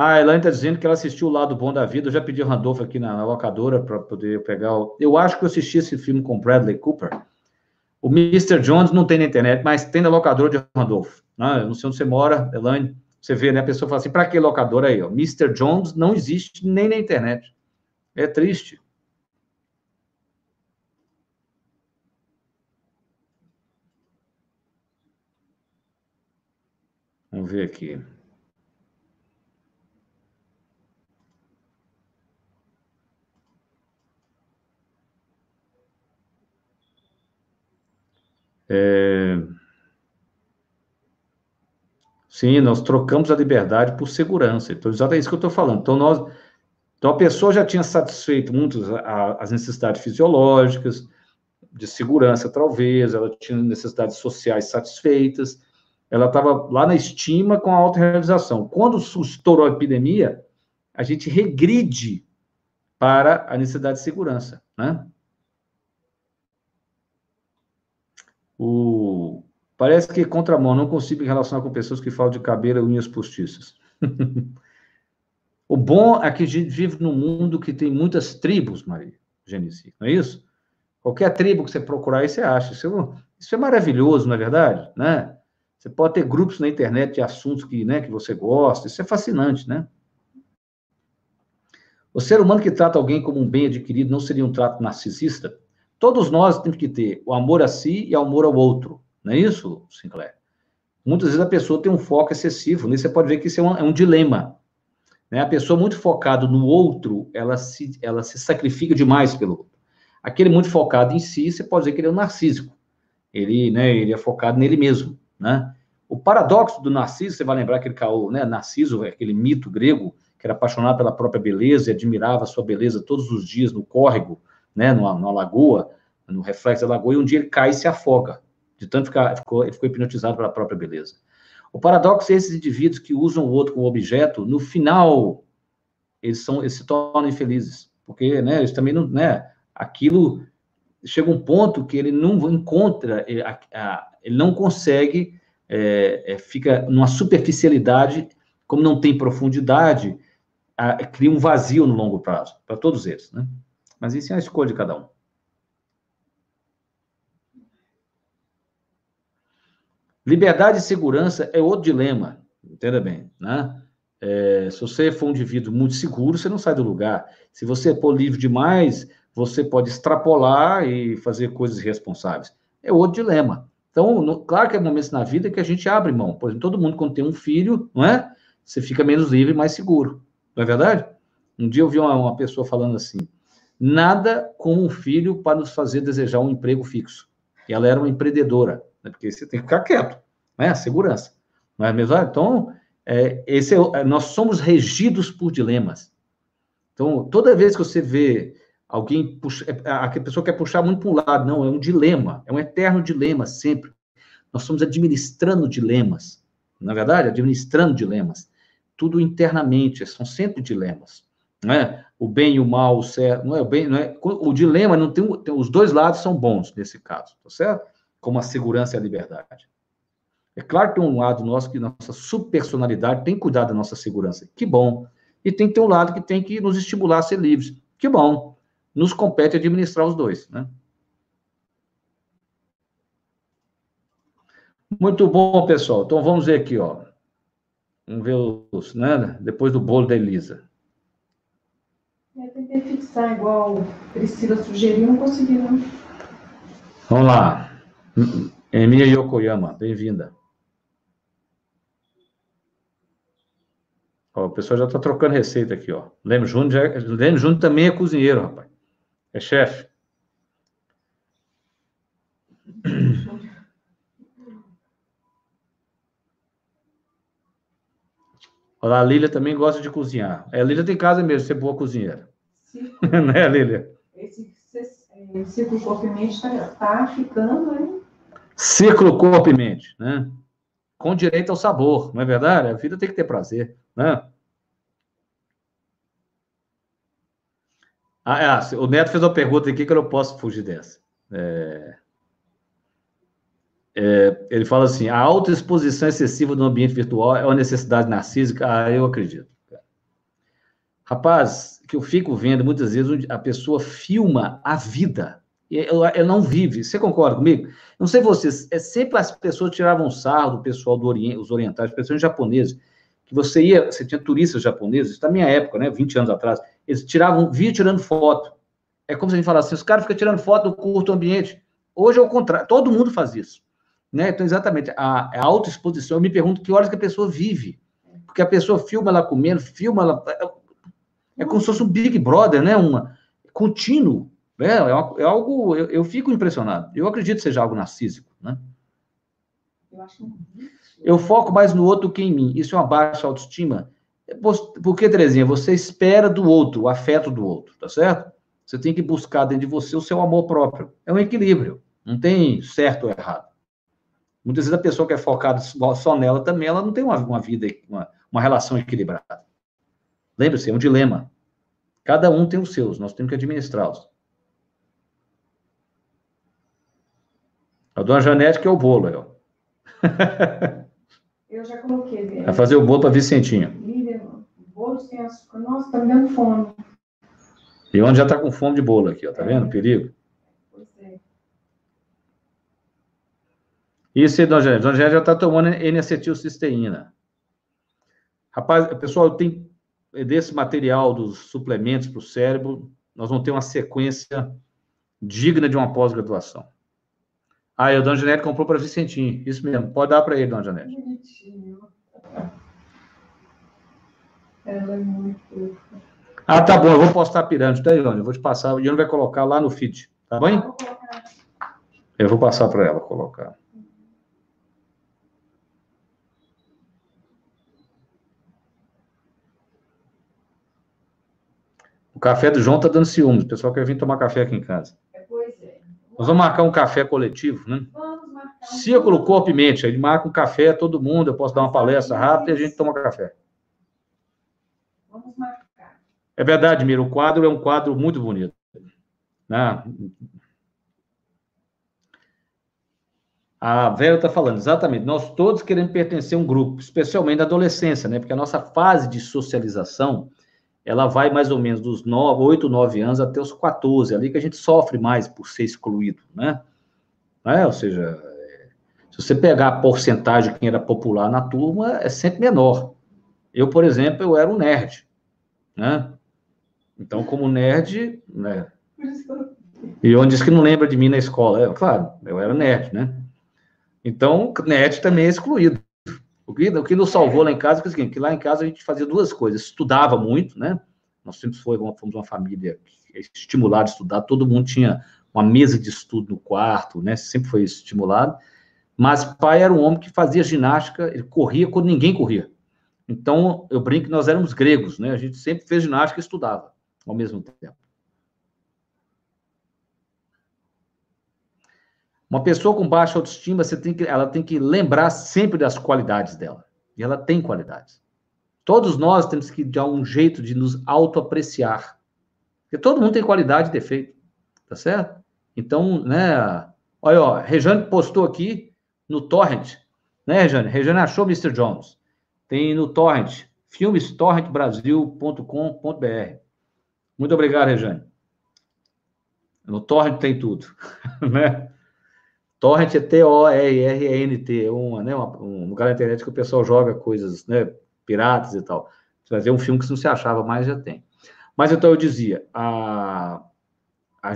A Elaine está dizendo que ela assistiu o Lado Bom da Vida. Eu já pedi o Randolph aqui na, na locadora para poder pegar o... Eu acho que eu assisti esse filme com Bradley Cooper. O Mr. Jones não tem na internet, mas tem na locadora de Randolph. Né? Eu não sei onde você mora, Elaine. Você vê, né? A pessoa fala assim: para que locadora aí? Ó? Mr. Jones não existe nem na internet. É triste. Vamos ver aqui. É... Sim, nós trocamos a liberdade por segurança. Então, exatamente isso que eu estou falando. Então, nós, então, a pessoa já tinha satisfeito muitas as necessidades fisiológicas, de segurança, talvez, ela tinha necessidades sociais satisfeitas, ela estava lá na estima com a autorrealização. Quando estourou a epidemia, a gente regride para a necessidade de segurança, né? O... Parece que contramão, não consigo me relacionar com pessoas que falam de cabelo e unhas postiças. (laughs) o bom é que a gente vive num mundo que tem muitas tribos, Maria Genici, não é isso? Qualquer tribo que você procurar aí, você acha. Isso é, isso é maravilhoso, não é verdade? Né? Você pode ter grupos na internet de assuntos que, né, que você gosta, isso é fascinante, né? O ser humano que trata alguém como um bem adquirido não seria um trato narcisista? Todos nós temos que ter o amor a si e o amor ao outro. Não é isso, Sinclair? Muitas vezes a pessoa tem um foco excessivo. Nisso você pode ver que isso é um, é um dilema. Né? A pessoa muito focada no outro, ela se, ela se sacrifica demais pelo outro. Aquele muito focado em si, você pode dizer que ele é um narcísico. Ele, né, ele é focado nele mesmo. Né? O paradoxo do Narciso, você vai lembrar aquele caô, né? Narciso, aquele mito grego, que era apaixonado pela própria beleza e admirava a sua beleza todos os dias no córrego, né, numa, numa lagoa, no reflexo da lagoa, e um dia ele cai e se afoga, de tanto ficar, ficou, ele ficou hipnotizado pela própria beleza. O paradoxo é esses indivíduos que usam o outro como objeto, no final, eles, são, eles se tornam infelizes, porque, né, eles também não, né, aquilo chega um ponto que ele não encontra, ele, a, a, ele não consegue, é, é, fica numa superficialidade, como não tem profundidade, a, cria um vazio no longo prazo, para todos eles, né? Mas isso é a escolha de cada um. Liberdade e segurança é outro dilema, entenda bem, né? É, se você for um indivíduo muito seguro, você não sai do lugar. Se você for livre demais, você pode extrapolar e fazer coisas irresponsáveis. É outro dilema. Então, no, claro que é momentos na vida que a gente abre mão. Por exemplo, todo mundo, quando tem um filho, não é? Você fica menos livre e mais seguro. Não é verdade? Um dia eu vi uma, uma pessoa falando assim: nada como um filho para nos fazer desejar um emprego fixo. E ela era uma empreendedora, né? porque você tem que ficar quieto, né? Segurança. Não é mesmo? Então, é, esse é, é, nós somos regidos por dilemas. Então, toda vez que você vê alguém puxa, é, a pessoa quer puxar muito para um lado, não, é um dilema, é um eterno dilema sempre. Nós estamos administrando dilemas, na verdade, administrando dilemas. Tudo internamente, são sempre dilemas, não é? O bem e o mal, o certo, não é o bem, não é? O dilema não tem, tem os dois lados são bons nesse caso, tá certo? Como a segurança e a liberdade. É claro que tem um lado nosso que nossa subpersonalidade tem que cuidar da nossa segurança. Que bom. E tem que ter um lado que tem que nos estimular a ser livres. Que bom. Nos compete administrar os dois, né? Muito bom, pessoal. Então vamos ver aqui, ó. Vamos ver os, né? Depois do bolo da Elisa. Tentei fixar igual Priscila sugeriu, não consegui, não. Vamos lá. Emilia Yokoyama, bem-vinda. O pessoal já está trocando receita aqui, ó. É, Leme Júnior também é cozinheiro, rapaz. É chefe. Olha, a Lília também gosta de cozinhar. É, a Lília tem casa mesmo, ser boa cozinheira. Sim. (laughs) né, Lília? Esse, esse ciclo corpo e mente está tá ficando, hein? Ciclo corpo e mente, né? Com direito ao sabor, não é verdade? A vida tem que ter prazer. Né? Ah, é, o Neto fez uma pergunta aqui que eu não posso fugir dessa. É, é, ele fala assim: a autoexposição excessiva no ambiente virtual é uma necessidade narcísica? Ah, eu acredito. Rapaz, que eu fico vendo muitas vezes a pessoa filma a vida. Ela, não vive. Você concorda comigo? Não sei vocês, é sempre as pessoas tiravam sarro do pessoal do Oriente, os orientais, pessoas japoneses que você ia, você tinha turistas japoneses, da minha época, né, 20 anos atrás, eles tiravam, via tirando foto. É como se a gente falasse assim, os caras ficam tirando foto do curto ambiente. Hoje é o contrário, todo mundo faz isso. Né? Então, exatamente, a, a autoexposição, eu me pergunto que horas que a pessoa vive. Porque a pessoa filma ela comendo, filma ela... É, é como se fosse um Big Brother, né? Uma, contínuo. Né? É, é algo... Eu, eu fico impressionado. Eu acredito que seja algo narcísico, né? Eu acho eu foco mais no outro que em mim. Isso é uma baixa autoestima. Porque, Terezinha, você espera do outro, o afeto do outro, tá certo? Você tem que buscar dentro de você o seu amor próprio. É um equilíbrio. Não tem certo ou errado. Muitas vezes a pessoa que é focada só nela também, ela não tem uma, uma vida, uma, uma relação equilibrada. Lembre-se, é um dilema. Cada um tem os seus, nós temos que administrá-los. A dona Janete que é o bolo, ó. (laughs) Eu já coloquei. Vai fazer o bolo para Vicentinho. Líder, bolo sem açúcar. Nossa, tá me dando fome. E onde já tá com fome de bolo aqui, ó. Tá é. vendo? Perigo. Pois é. Isso aí, Dona Angélica. Dona Angélica já tá tomando N-acetilcisteína. Rapaz, pessoal, tem desse material dos suplementos para o cérebro, nós vamos ter uma sequência digna de uma pós-graduação. Ah, o Dona Janete comprou para Vicentinho. Isso mesmo. Pode dar para ele, Dona Janete. Bonitinho. Ela é muito Ah, tá bom. Eu vou postar a pirâmide, tá, Ione? Eu vou te passar. O Ione vai colocar lá no feed. Tá bom? Eu vou passar para ela colocar. O café do João tá dando ciúmes. O pessoal quer vir tomar café aqui em casa. Nós vamos marcar um café coletivo, né? Vamos marcar. Um Círculo Corpo e Mente. Ele marca um café, todo mundo. Eu posso dar uma palestra rápida e a gente toma café. Vamos marcar. É verdade, Mira. O quadro é um quadro muito bonito. Né? A Vera está falando, exatamente. Nós todos queremos pertencer a um grupo, especialmente na adolescência, né? Porque a nossa fase de socialização ela vai mais ou menos dos 9, 8, 9 anos até os 14, ali que a gente sofre mais por ser excluído, né? É, ou seja, se você pegar a porcentagem de quem era popular na turma, é sempre menor. Eu, por exemplo, eu era um nerd, né? Então, como nerd, né? E onde diz que não lembra de mim na escola. É, claro, eu era nerd, né? Então, nerd também é excluído. O que, o que nos salvou lá em casa foi o seguinte, que lá em casa a gente fazia duas coisas. Estudava muito, né? Nós sempre fomos, fomos uma família estimulada a estudar. Todo mundo tinha uma mesa de estudo no quarto, né? Sempre foi estimulado. Mas pai era um homem que fazia ginástica, ele corria quando ninguém corria. Então, eu brinco que nós éramos gregos, né? A gente sempre fez ginástica e estudava ao mesmo tempo. Uma pessoa com baixa autoestima, você tem que, ela tem que lembrar sempre das qualidades dela. E ela tem qualidades. Todos nós temos que dar um jeito de nos autoapreciar. Porque todo mundo tem qualidade e defeito. Tá certo? Então, né? Olha, ó, Rejane postou aqui no Torrent. Né, Rejane? Rejane achou Mr. Jones. Tem no Torrent. filmestorrentbrasil.com.br. Muito obrigado, Rejane. No Torrent tem tudo. (laughs) né? Torrent é T-O-R-R-E-N-T, é uma, né, uma, um lugar na internet que o pessoal joga coisas, né, piratas e tal. Você vai ver um filme que não se achava mais, já tem. Mas então eu dizia, a, a,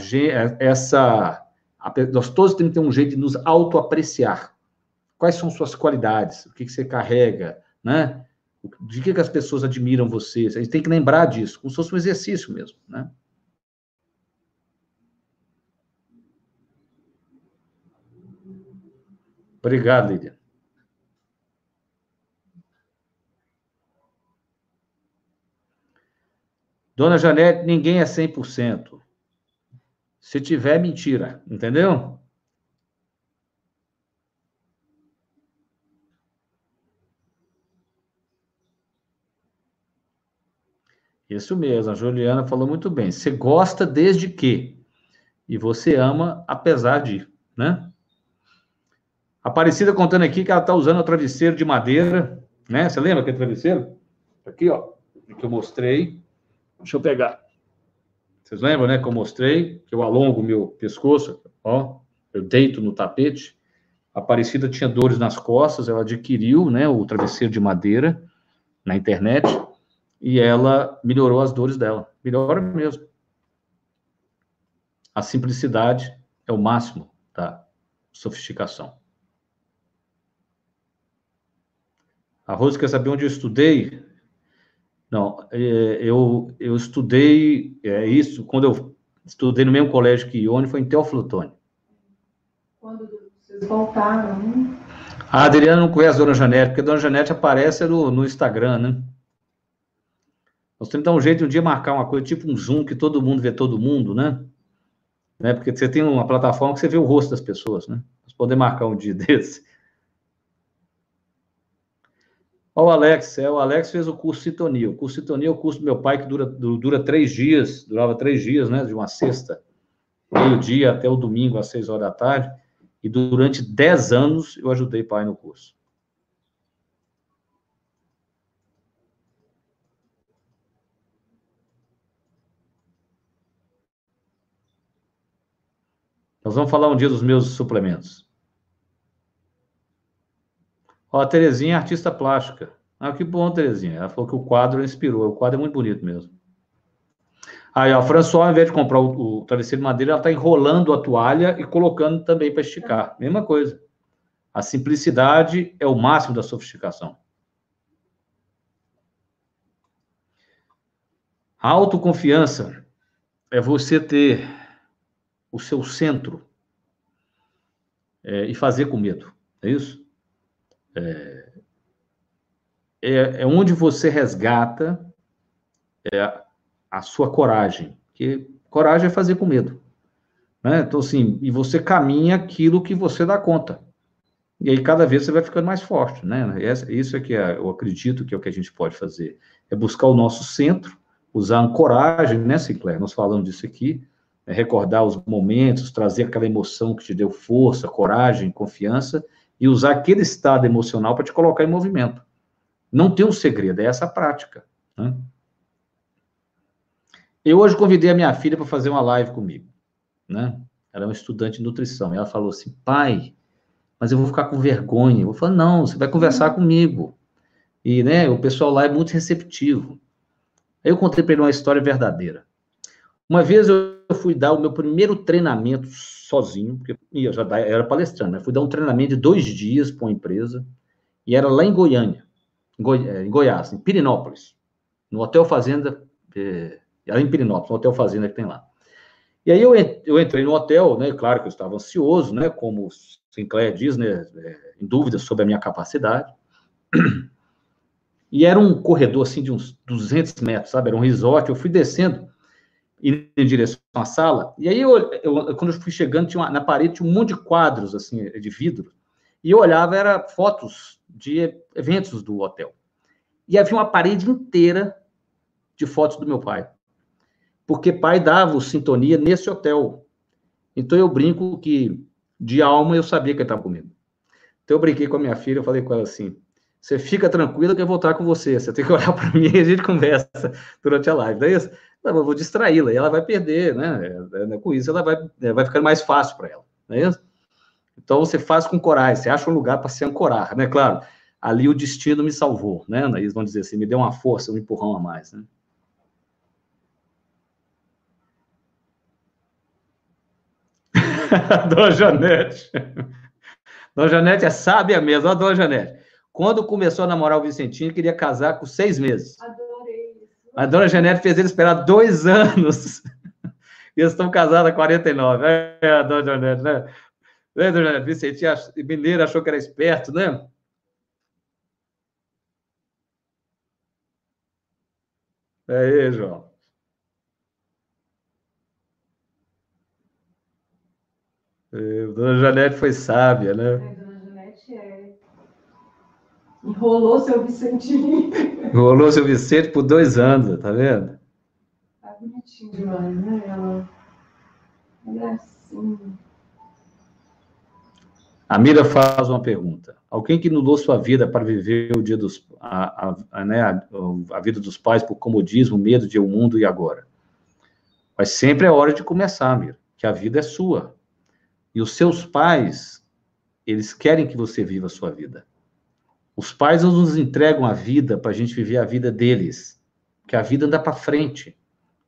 essa, a, nós todos temos que ter um jeito de nos autoapreciar. Quais são suas qualidades? O que, que você carrega, né? De que, que as pessoas admiram você? A gente tem que lembrar disso, como se fosse um exercício mesmo, né? Obrigado, Lídia. Dona Janete, ninguém é 100%. Se tiver, mentira. Entendeu? Isso mesmo, a Juliana falou muito bem. Você gosta desde que? E você ama apesar de, né? Aparecida contando aqui que ela está usando o travesseiro de madeira, né? Você lembra aquele travesseiro? Aqui, ó, que eu mostrei. Deixa eu pegar. Vocês lembram, né, que eu mostrei? Que eu alongo o meu pescoço, ó, eu deito no tapete. A Aparecida tinha dores nas costas, ela adquiriu, né, o travesseiro de madeira na internet e ela melhorou as dores dela. Melhora mesmo. A simplicidade é o máximo da sofisticação. A Rose quer saber onde eu estudei. Não, é, eu, eu estudei é, isso quando eu estudei no mesmo colégio que Ione, foi em Teoflotone. Quando vocês voltaram, né? A Adriana não conhece a Dona Janete, porque a Dona Janete aparece no, no Instagram, né? Nós temos que dar um jeito de um dia marcar uma coisa, tipo um Zoom, que todo mundo vê todo mundo, né? né? Porque você tem uma plataforma que você vê o rosto das pessoas, né? Nós podemos marcar um dia (laughs) desse. Olha o Alex, é, o Alex fez o curso Citonia. O curso Citonia é o curso do meu pai que dura, dura três dias, durava três dias, né? De uma sexta, meio-dia até o domingo, às seis horas da tarde. E durante dez anos eu ajudei pai no curso. Nós vamos falar um dia dos meus suplementos. Ó, a Terezinha é artista plástica. Ah, que bom, Terezinha. Ela falou que o quadro inspirou. O quadro é muito bonito mesmo. Aí, ó, a François, ao invés de comprar o, o travesseiro de madeira, ela está enrolando a toalha e colocando também para esticar. Mesma coisa. A simplicidade é o máximo da sofisticação. A autoconfiança é você ter o seu centro é, e fazer com medo. É isso? É, é, é onde você resgata é, a sua coragem, que coragem é fazer com medo. Né? Então, assim, e você caminha aquilo que você dá conta. E aí, cada vez você vai ficando mais forte, né? Isso é que é, eu acredito que é o que a gente pode fazer. É buscar o nosso centro, usar ancoragem, né, Sinclair? Nós falamos disso aqui, é recordar os momentos, trazer aquela emoção que te deu força, coragem, confiança, e usar aquele estado emocional para te colocar em movimento. Não tem um segredo, é essa prática. Né? Eu hoje convidei a minha filha para fazer uma live comigo, né? Ela é uma estudante de nutrição. E ela falou assim, pai, mas eu vou ficar com vergonha. Eu vou falar, não, você vai conversar comigo. E, né, o pessoal lá é muito receptivo. Aí eu contei para ele uma história verdadeira. Uma vez eu fui dar o meu primeiro treinamento sozinho, porque eu já era palestrante, né? Fui dar um treinamento de dois dias para uma empresa, e era lá em Goiânia, em, Goi é, em Goiás, em Pirinópolis, no Hotel Fazenda, é, era em Pirinópolis, no Hotel Fazenda que tem lá. E aí eu, eu entrei no hotel, né? Claro que eu estava ansioso, né? Como Sinclair diz, né? É, em dúvida sobre a minha capacidade. E era um corredor assim de uns 200 metros, sabe? Era um resort. Eu fui descendo em direção à sala. E aí, eu, eu, quando eu fui chegando, tinha uma, na parede tinha um monte de quadros assim de vidro. E eu olhava, era fotos de eventos do hotel. E havia uma parede inteira de fotos do meu pai. Porque pai dava sintonia nesse hotel. Então eu brinco que de alma eu sabia que ele estava comigo. Então eu brinquei com a minha filha, eu falei com ela assim: você fica tranquila que eu vou estar com você. Você tem que olhar para mim e (laughs) a gente conversa durante a live. Daí eu vou distraí-la e ela vai perder, né? É, é, com isso ela vai, é, vai ficar mais fácil para ela, não é isso? Então você faz com coragem, você acha um lugar para se ancorar, né? Claro, ali o destino me salvou, né? Eles vão dizer assim, me deu uma força, um empurrão a mais, né? (laughs) Dona Janete. Dona Janete é sábia mesmo, a Dona Janete. Quando começou a namorar o Vicentinho, queria casar com seis meses. Adorei isso. A dona Janete fez ele esperar dois (laughs) anos. E eles estão casados há 49. É, a dona Janete, né? Né, dona Janete? Mineiro achou que era esperto, né? É aí, João. É, dona Janete foi sábia, né? É, dona Janete é. Enrolou seu Vicentinho. Enrolou seu Vicente por dois anos, tá vendo? Tá bonitinho demais, né? Ela, ela é assim. A Mira faz uma pergunta. Alguém que anulou sua vida para viver o dia dos, a, a, a, né, a, a vida dos pais por comodismo, medo de o um mundo e agora? Mas sempre é hora de começar, Mira, que a vida é sua. E os seus pais, eles querem que você viva a sua vida. Os pais nos entregam a vida para a gente viver a vida deles, que a vida anda para frente.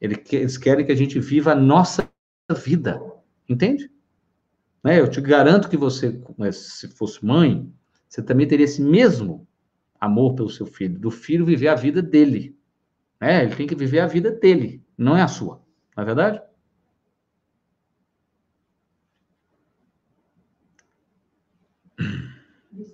Eles querem que a gente viva a nossa vida, entende? Né? Eu te garanto que você, se fosse mãe, você também teria esse mesmo amor pelo seu filho, do filho viver a vida dele. Né? Ele tem que viver a vida dele, não é a sua. Não é verdade? Vicentinho Mineirinho,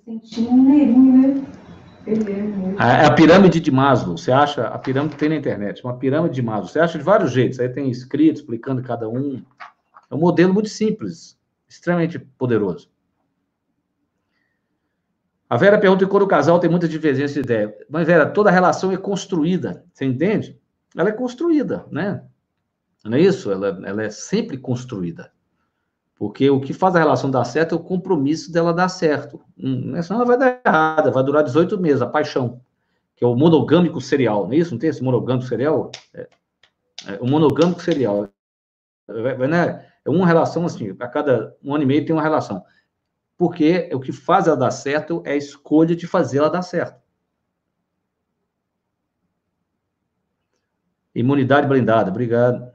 né? Ele é muito... A, a, pirâmide de Maslow, você acha? A pirâmide tem na internet, uma pirâmide de Maslow. Você acha de vários jeitos. Aí tem escrito explicando cada um. É um modelo muito simples, extremamente poderoso. A Vera pergunta quando o casal tem muita divergência de ideia. Mas, Vera, toda relação é construída, você entende? Ela é construída, né? Não é isso? Ela, ela é sempre construída. Porque o que faz a relação dar certo é o compromisso dela dar certo. Hum, senão ela vai dar errada, vai durar 18 meses, a paixão. Que é o monogâmico serial, não é isso? Não tem esse monogâmico serial? É, é, o monogâmico serial. É, né? é uma relação assim, a cada um ano e meio tem uma relação. Porque o que faz ela dar certo é a escolha de fazer ela dar certo. Imunidade blindada, obrigado.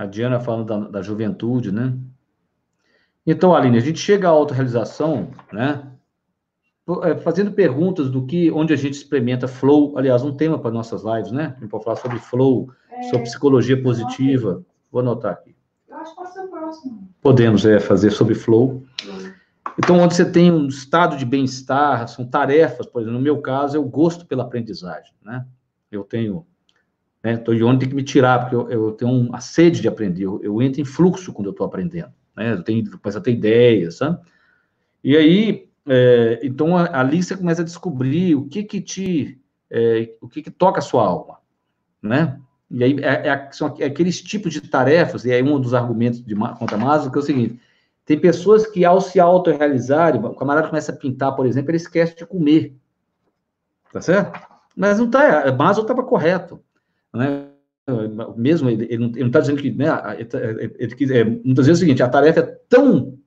A Diana falando da, da juventude, né? Então, Aline, a gente chega à autorrealização, né? É, fazendo perguntas do que, onde a gente experimenta flow, aliás, um tema para nossas lives, né? A gente pode falar sobre flow, é, sobre psicologia positiva. Vou anotar aqui. Eu acho que pode ser o próximo. Podemos é, fazer sobre flow. Então, onde você tem um estado de bem-estar, são tarefas, por exemplo, no meu caso, eu gosto pela aprendizagem, né? Eu tenho né? Então, de onde tem que me tirar, porque eu, eu tenho uma sede de aprender, eu, eu entro em fluxo quando eu estou aprendendo, né? Eu tenho, começo a ter ideias, sabe? E aí, é, então, ali você começa a descobrir o que que te, é, o que que toca a sua alma, né? E aí, é, é, são aqueles tipos de tarefas, e aí um dos argumentos de contra Maslow que é o seguinte, Tem pessoas que, ao se autorrealizarem, o camarada começa a pintar, por exemplo, ele esquece de comer. Tá certo? Mas não está, Maslow estava correto. Né? Mesmo, ele, ele não está dizendo que, né, ele, ele, é, muitas vezes é o seguinte, a tarefa é tão,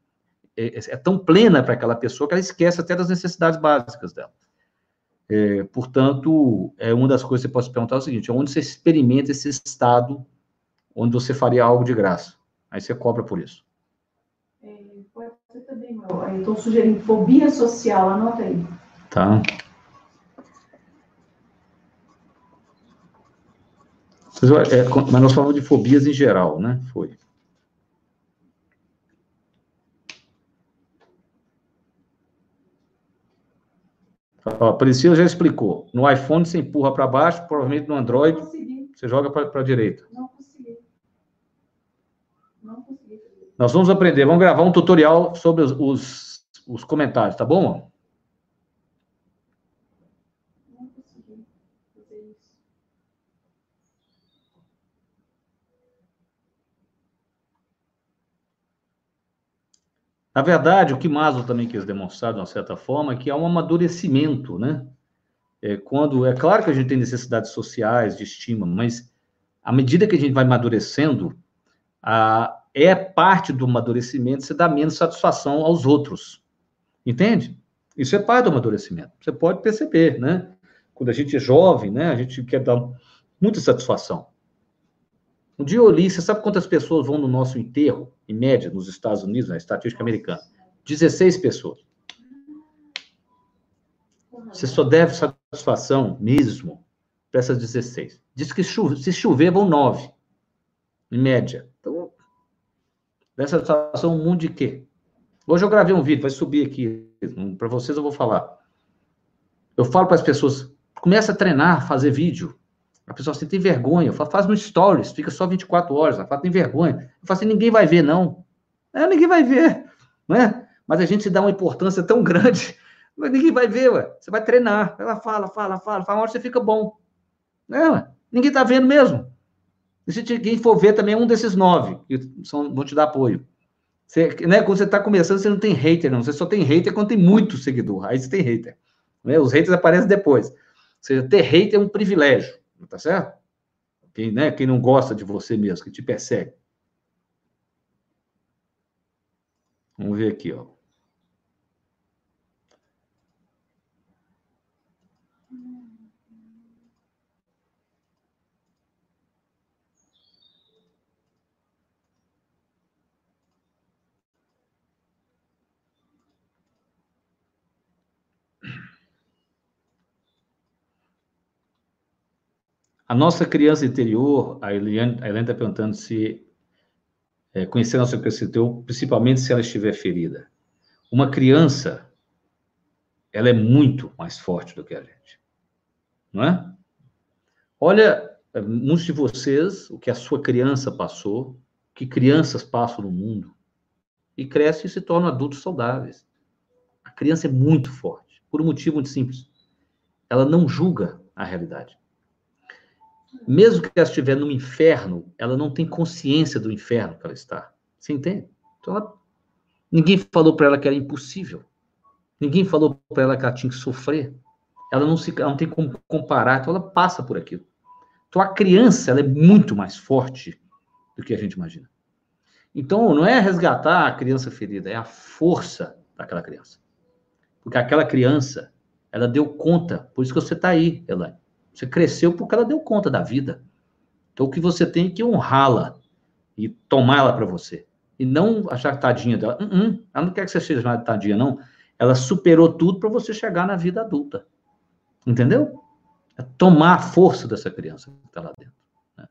é, é tão plena para aquela pessoa que ela esquece até das necessidades básicas dela. É, portanto, é uma das coisas que você pode se perguntar é o seguinte, onde você experimenta esse estado onde você faria algo de graça? Aí você cobra por isso. Pode ser também, meu. Estou sugerindo fobia social, anota aí. Tá. É, mas nós falamos de fobias em geral, né? Foi. A Priscila já explicou. No iPhone você empurra para baixo, provavelmente no Android você joga para a direita. Não consegui. Não consegui. Nós vamos aprender, vamos gravar um tutorial sobre os, os, os comentários, tá bom? Na verdade, o que Maslow também quis demonstrar, de uma certa forma, é que há um amadurecimento, né? É, quando, é claro que a gente tem necessidades sociais, de estima, mas à medida que a gente vai amadurecendo, a, é parte do amadurecimento, você dá menos satisfação aos outros. Entende? Isso é parte do amadurecimento. Você pode perceber, né? Quando a gente é jovem, né? A gente quer dar muita satisfação. Um dia eu li, você sabe quantas pessoas vão no nosso enterro, em média, nos Estados Unidos, na estatística americana? 16 pessoas. Você só deve satisfação mesmo para essas 16. Diz que se chover, vão 9, em média. Então, Dessa situação, um mundo de quê? Hoje eu gravei um vídeo, vai subir aqui. Para vocês eu vou falar. Eu falo para as pessoas, começa a treinar, fazer vídeo. A pessoa assim, tem vergonha. Eu falo, faz no stories, fica só 24 horas. Ela fala, tem vergonha. Eu falo assim, ninguém vai ver, não. É, ninguém vai ver, né? Mas a gente dá uma importância tão grande, (laughs) mas ninguém vai ver, ué. Você vai treinar. Ela fala, fala, fala, fala, uma hora você fica bom. É, ninguém tá vendo mesmo. E se quem for ver também é um desses nove, que são, vão te dar apoio. Você, né, quando você está começando, você não tem hater, não. Você só tem hater quando tem muito seguidor. Aí você tem hater. Né? Os haters aparecem depois. Ou seja, ter hater é um privilégio, tá certo? Quem, né, quem não gosta de você mesmo, que te persegue. Vamos ver aqui, ó. A nossa criança interior, a Eliane está perguntando se é, conhecer a nossa criança interior, principalmente se ela estiver ferida. Uma criança, ela é muito mais forte do que a gente, não é? Olha, é, muitos de vocês, o que a sua criança passou, que crianças passam no mundo, e crescem e se tornam adultos saudáveis. A criança é muito forte, por um motivo muito simples. Ela não julga a realidade mesmo que ela estiver no inferno, ela não tem consciência do inferno que ela está. Você entende? Então, ela... ninguém falou para ela que era impossível. Ninguém falou para ela que ela tinha que sofrer. Ela não, se, ela não tem como comparar, então ela passa por aquilo. Então, a criança ela é muito mais forte do que a gente imagina. Então, não é resgatar a criança ferida, é a força daquela criança. Porque aquela criança, ela deu conta, por isso que você está aí, Elaine. Você cresceu porque ela deu conta da vida. Então, o que você tem é que honrá-la e tomar ela para você. E não achar tadinha dela. Uh -uh, ela não quer que você seja mais tadinha, não. Ela superou tudo para você chegar na vida adulta. Entendeu? É tomar a força dessa criança que está lá dentro. Né?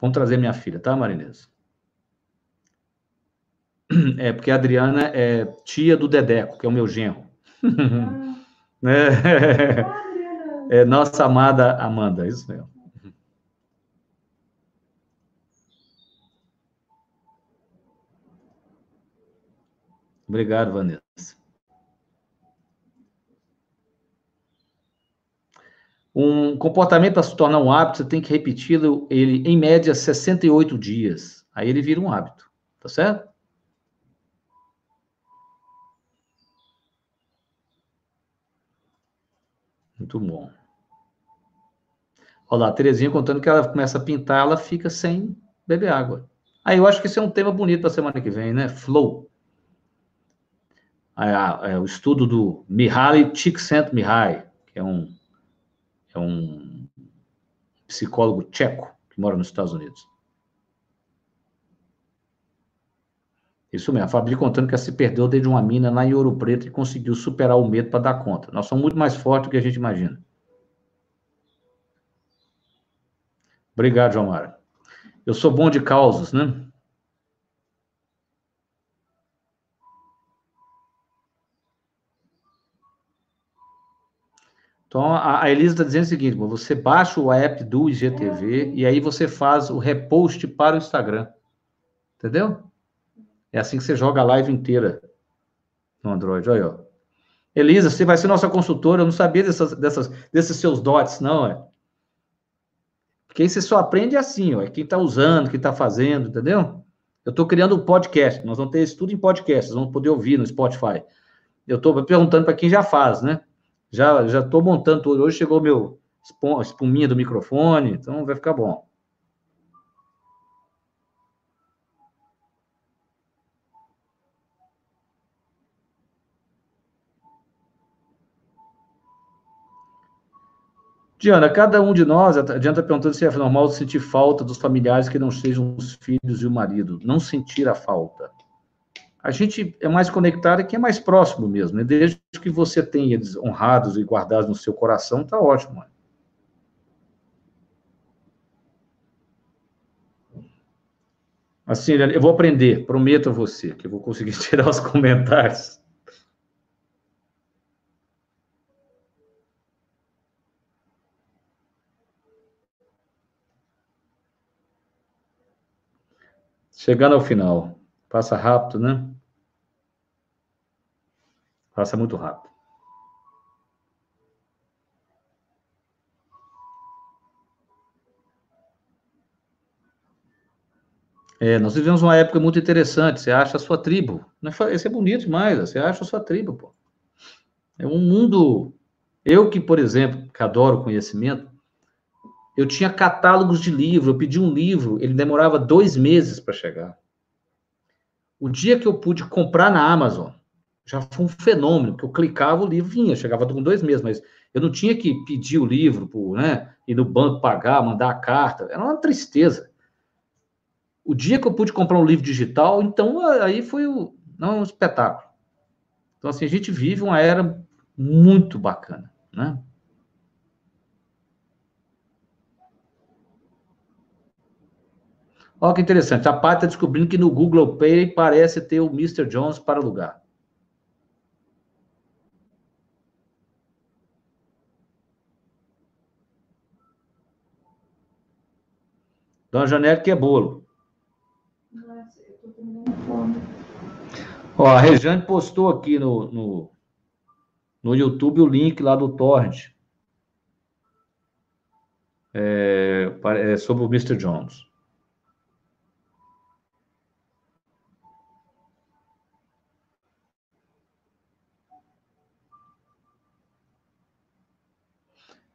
Vamos trazer minha filha, tá, Marinês? É, porque a Adriana é tia do Dedeco, que é o meu genro. Ah. É, (laughs) é nossa amada Amanda, isso mesmo. Obrigado, Vanessa. Um comportamento para se tornar um hábito, você tem que repeti-lo ele em média 68 dias. Aí ele vira um hábito, tá certo? Muito bom. Olha lá, a Terezinha contando que ela começa a pintar, ela fica sem beber água. Aí eu acho que esse é um tema bonito para a semana que vem, né? Flow. É, é, o estudo do Mihaly Csikszentmihalyi, que é um, é um psicólogo tcheco que mora nos Estados Unidos. Isso mesmo, a Fabi contando que ela se perdeu desde uma mina lá em Ouro Preto e conseguiu superar o medo para dar conta. Nós somos muito mais fortes do que a gente imagina. Obrigado, João Mara. Eu sou bom de causas, né? Então, a Elisa está dizendo o seguinte: você baixa o app do IGTV e aí você faz o repost para o Instagram. Entendeu? É assim que você joga a live inteira no Android. Olha, ó. Elisa, você vai ser nossa consultora. Eu não sabia dessas, dessas, desses seus dots, não, é? Porque aí você só aprende assim, ó. É quem está usando, quem está fazendo, entendeu? Eu estou criando um podcast. Nós vamos ter isso tudo em podcast. Nós vamos poder ouvir no Spotify. Eu estou perguntando para quem já faz, né? Já já estou montando tudo. Hoje chegou meu espuminha do microfone, então vai ficar bom. Diana, cada um de nós, a Diana está perguntando se é normal sentir falta dos familiares que não sejam os filhos e o marido. Não sentir a falta. A gente é mais conectado e quem é mais próximo mesmo. Né? Desde que você tenha eles honrados e guardados no seu coração, está ótimo. Né? Assim, eu vou aprender, prometo a você, que eu vou conseguir (laughs) tirar os comentários. Chegando ao final. Passa rápido, né? Passa muito rápido. É, nós vivemos uma época muito interessante. Você acha a sua tribo. Isso é bonito demais. Você acha a sua tribo, pô. É um mundo. Eu que, por exemplo, que adoro conhecimento, eu tinha catálogos de livro, eu pedi um livro, ele demorava dois meses para chegar. O dia que eu pude comprar na Amazon, já foi um fenômeno, que eu clicava, o livro vinha, chegava com dois meses, mas eu não tinha que pedir o livro, por, né, ir no banco pagar, mandar a carta, era uma tristeza. O dia que eu pude comprar um livro digital, então aí foi o, não, um espetáculo. Então, assim, a gente vive uma era muito bacana, né? Olha que interessante. A Paty está descobrindo que no Google Pay parece ter o Mr. Jones para alugar. Dona Janete que é bolo. Eu com fome. Ó, a Rejane postou aqui no, no, no YouTube o link lá do Torrent. É, é sobre o Mr. Jones.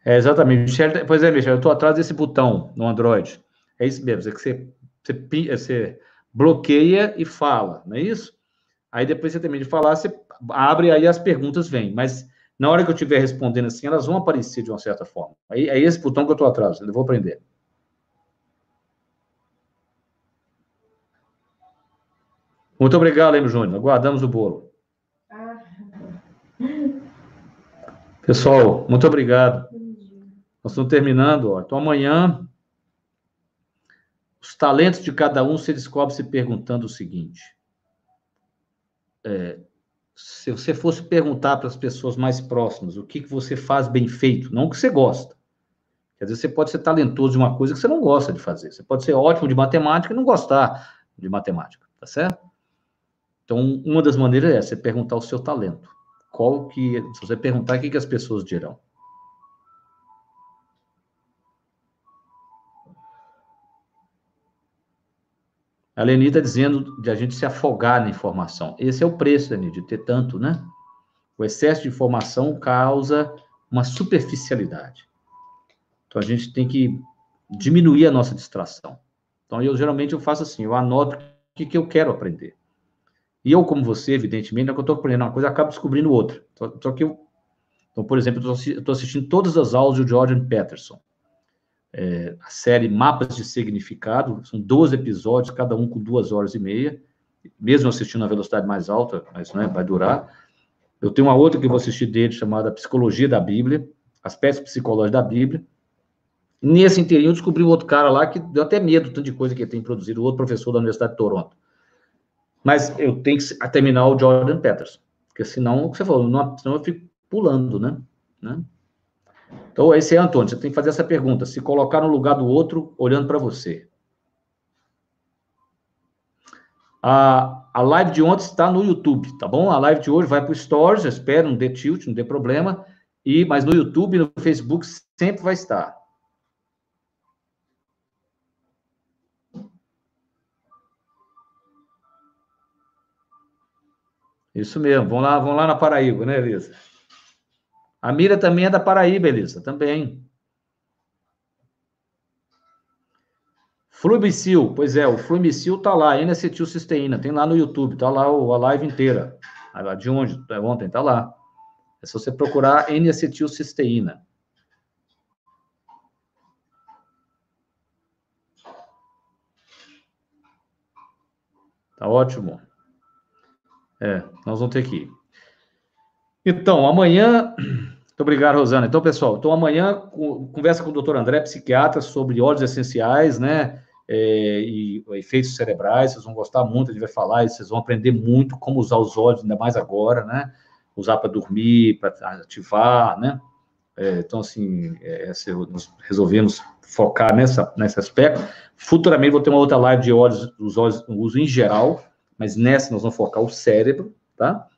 É, exatamente. Michel, pois é, Michel, eu estou atrás desse botão no Android. É isso mesmo, é que você, você, você bloqueia e fala, não é isso? Aí depois você termina de falar, você abre aí as perguntas vêm. Mas na hora que eu estiver respondendo assim, elas vão aparecer de uma certa forma. Aí é esse botão que eu estou atrás, eu vou aprender. Muito obrigado, Leme Júnior. Aguardamos o bolo. Ah. Pessoal, muito obrigado. Nós estamos terminando, ó. Então amanhã os talentos de cada um se descobre se perguntando o seguinte: é, se você fosse perguntar para as pessoas mais próximas o que, que você faz bem feito, não o que você gosta. Quer dizer, você pode ser talentoso de uma coisa que você não gosta de fazer. Você pode ser ótimo de matemática e não gostar de matemática, tá certo? Então, uma das maneiras é você perguntar o seu talento. Qual que, se você perguntar, o que, que as pessoas dirão? A Leni está dizendo de a gente se afogar na informação. Esse é o preço, Leni, de ter tanto, né? O excesso de informação causa uma superficialidade. Então a gente tem que diminuir a nossa distração. Então eu geralmente eu faço assim, eu anoto o que, que eu quero aprender. E eu, como você, evidentemente, é que eu estou aprendendo uma coisa, acabo descobrindo outra. Só, só que eu. Então, por exemplo, eu estou assistindo todas as aulas do Jordan Peterson é, a série Mapas de Significado, são 12 episódios, cada um com duas horas e meia, mesmo assistindo na velocidade mais alta, mas né, vai durar. Eu tenho uma outra que vou assistir dele, chamada Psicologia da Bíblia, Aspectos Psicológicos da Bíblia. Nesse inteirinho, eu descobri um outro cara lá que deu até medo, tanto de coisa que ele tem produzido, outro professor da Universidade de Toronto. Mas eu tenho que terminar o Jordan Peterson, porque senão, o que você falou, não, senão eu fico pulando, né? né? Então, esse é Antônio, você tem que fazer essa pergunta, se colocar no lugar do outro, olhando para você. A, a live de ontem está no YouTube, tá bom? A live de hoje vai para o Stories, espero, não dê tilt, não dê problema. E, mas no YouTube no Facebook sempre vai estar. Isso mesmo, vão lá, vão lá na Paraíba, né, Elisa? A Mira também é da Paraíba, Elisa, também. Flumicil, pois é, o Flumicil tá lá, N-acetilcisteína, tem lá no YouTube, tá lá a live inteira. De onde? É ontem, tá lá. É só você procurar N-acetilcisteína. Tá ótimo. É, nós vamos ter que ir. Então, amanhã muito obrigado, Rosana. Então, pessoal, então amanhã conversa com o doutor André, psiquiatra, sobre óleos essenciais, né? É, e efeitos cerebrais, vocês vão gostar muito, ele vai falar, e vocês vão aprender muito como usar os óleos, ainda mais agora, né? Usar para dormir, para ativar, né? É, então, assim, é, nós resolvemos focar nessa, nesse aspecto. Futuramente vou ter uma outra live de óleos, os óleos no uso em geral, mas nessa nós vamos focar o cérebro, tá?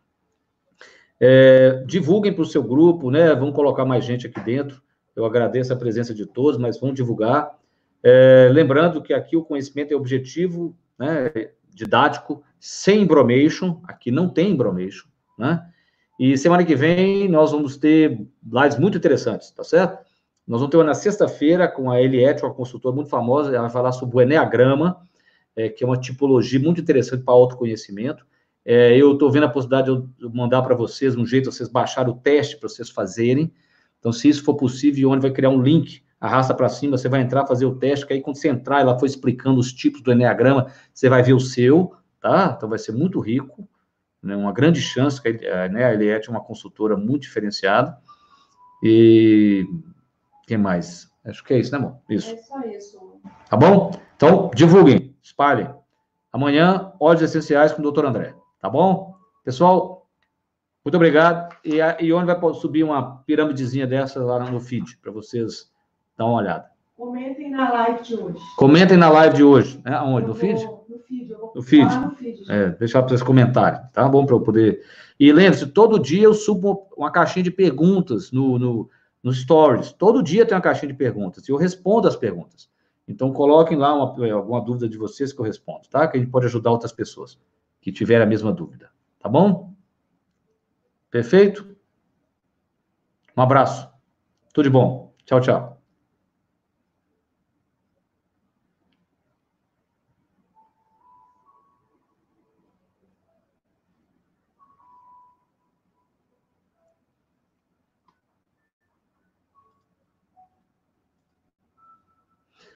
É, divulguem para o seu grupo, né? Vamos colocar mais gente aqui dentro. Eu agradeço a presença de todos, mas vamos divulgar. É, lembrando que aqui o conhecimento é objetivo, né? Didático, sem embromation. Aqui não tem embromation, né? E semana que vem nós vamos ter lives muito interessantes, tá certo? Nós vamos ter uma na sexta-feira com a Eliette, uma consultora muito famosa, ela vai falar sobre o Enneagrama, é, que é uma tipologia muito interessante para autoconhecimento. É, eu estou vendo a possibilidade de eu mandar para vocês um jeito, vocês baixarem o teste para vocês fazerem. Então, se isso for possível, onde vai criar um link, arrasta para cima, você vai entrar, fazer o teste, que aí quando você entrar, ela foi explicando os tipos do Enneagrama, você vai ver o seu, tá? Então, vai ser muito rico, né? uma grande chance, que né, a Eliette é uma consultora muito diferenciada. E... quem mais? Acho que é isso, né, amor? Isso. É só isso. Tá bom? Então, divulguem, espalhem. Amanhã, óleos essenciais com o doutor André. Tá bom? Pessoal, muito obrigado. E a Ione vai subir uma piramidezinha dessa lá no feed, para vocês dar uma olhada. Comentem na live de hoje. Comentem na live de hoje. Né? Aonde? no feed? No feed. Eu vou no feed. no feed. É, deixar para vocês comentarem, tá bom? Para eu poder. E lembre-se, todo dia eu subo uma caixinha de perguntas no, no, no Stories. Todo dia tem uma caixinha de perguntas. E eu respondo as perguntas. Então, coloquem lá uma, alguma dúvida de vocês que eu respondo, tá? Que a gente pode ajudar outras pessoas que tiver a mesma dúvida. Tá bom? Perfeito? Um abraço. Tudo de bom. Tchau, tchau.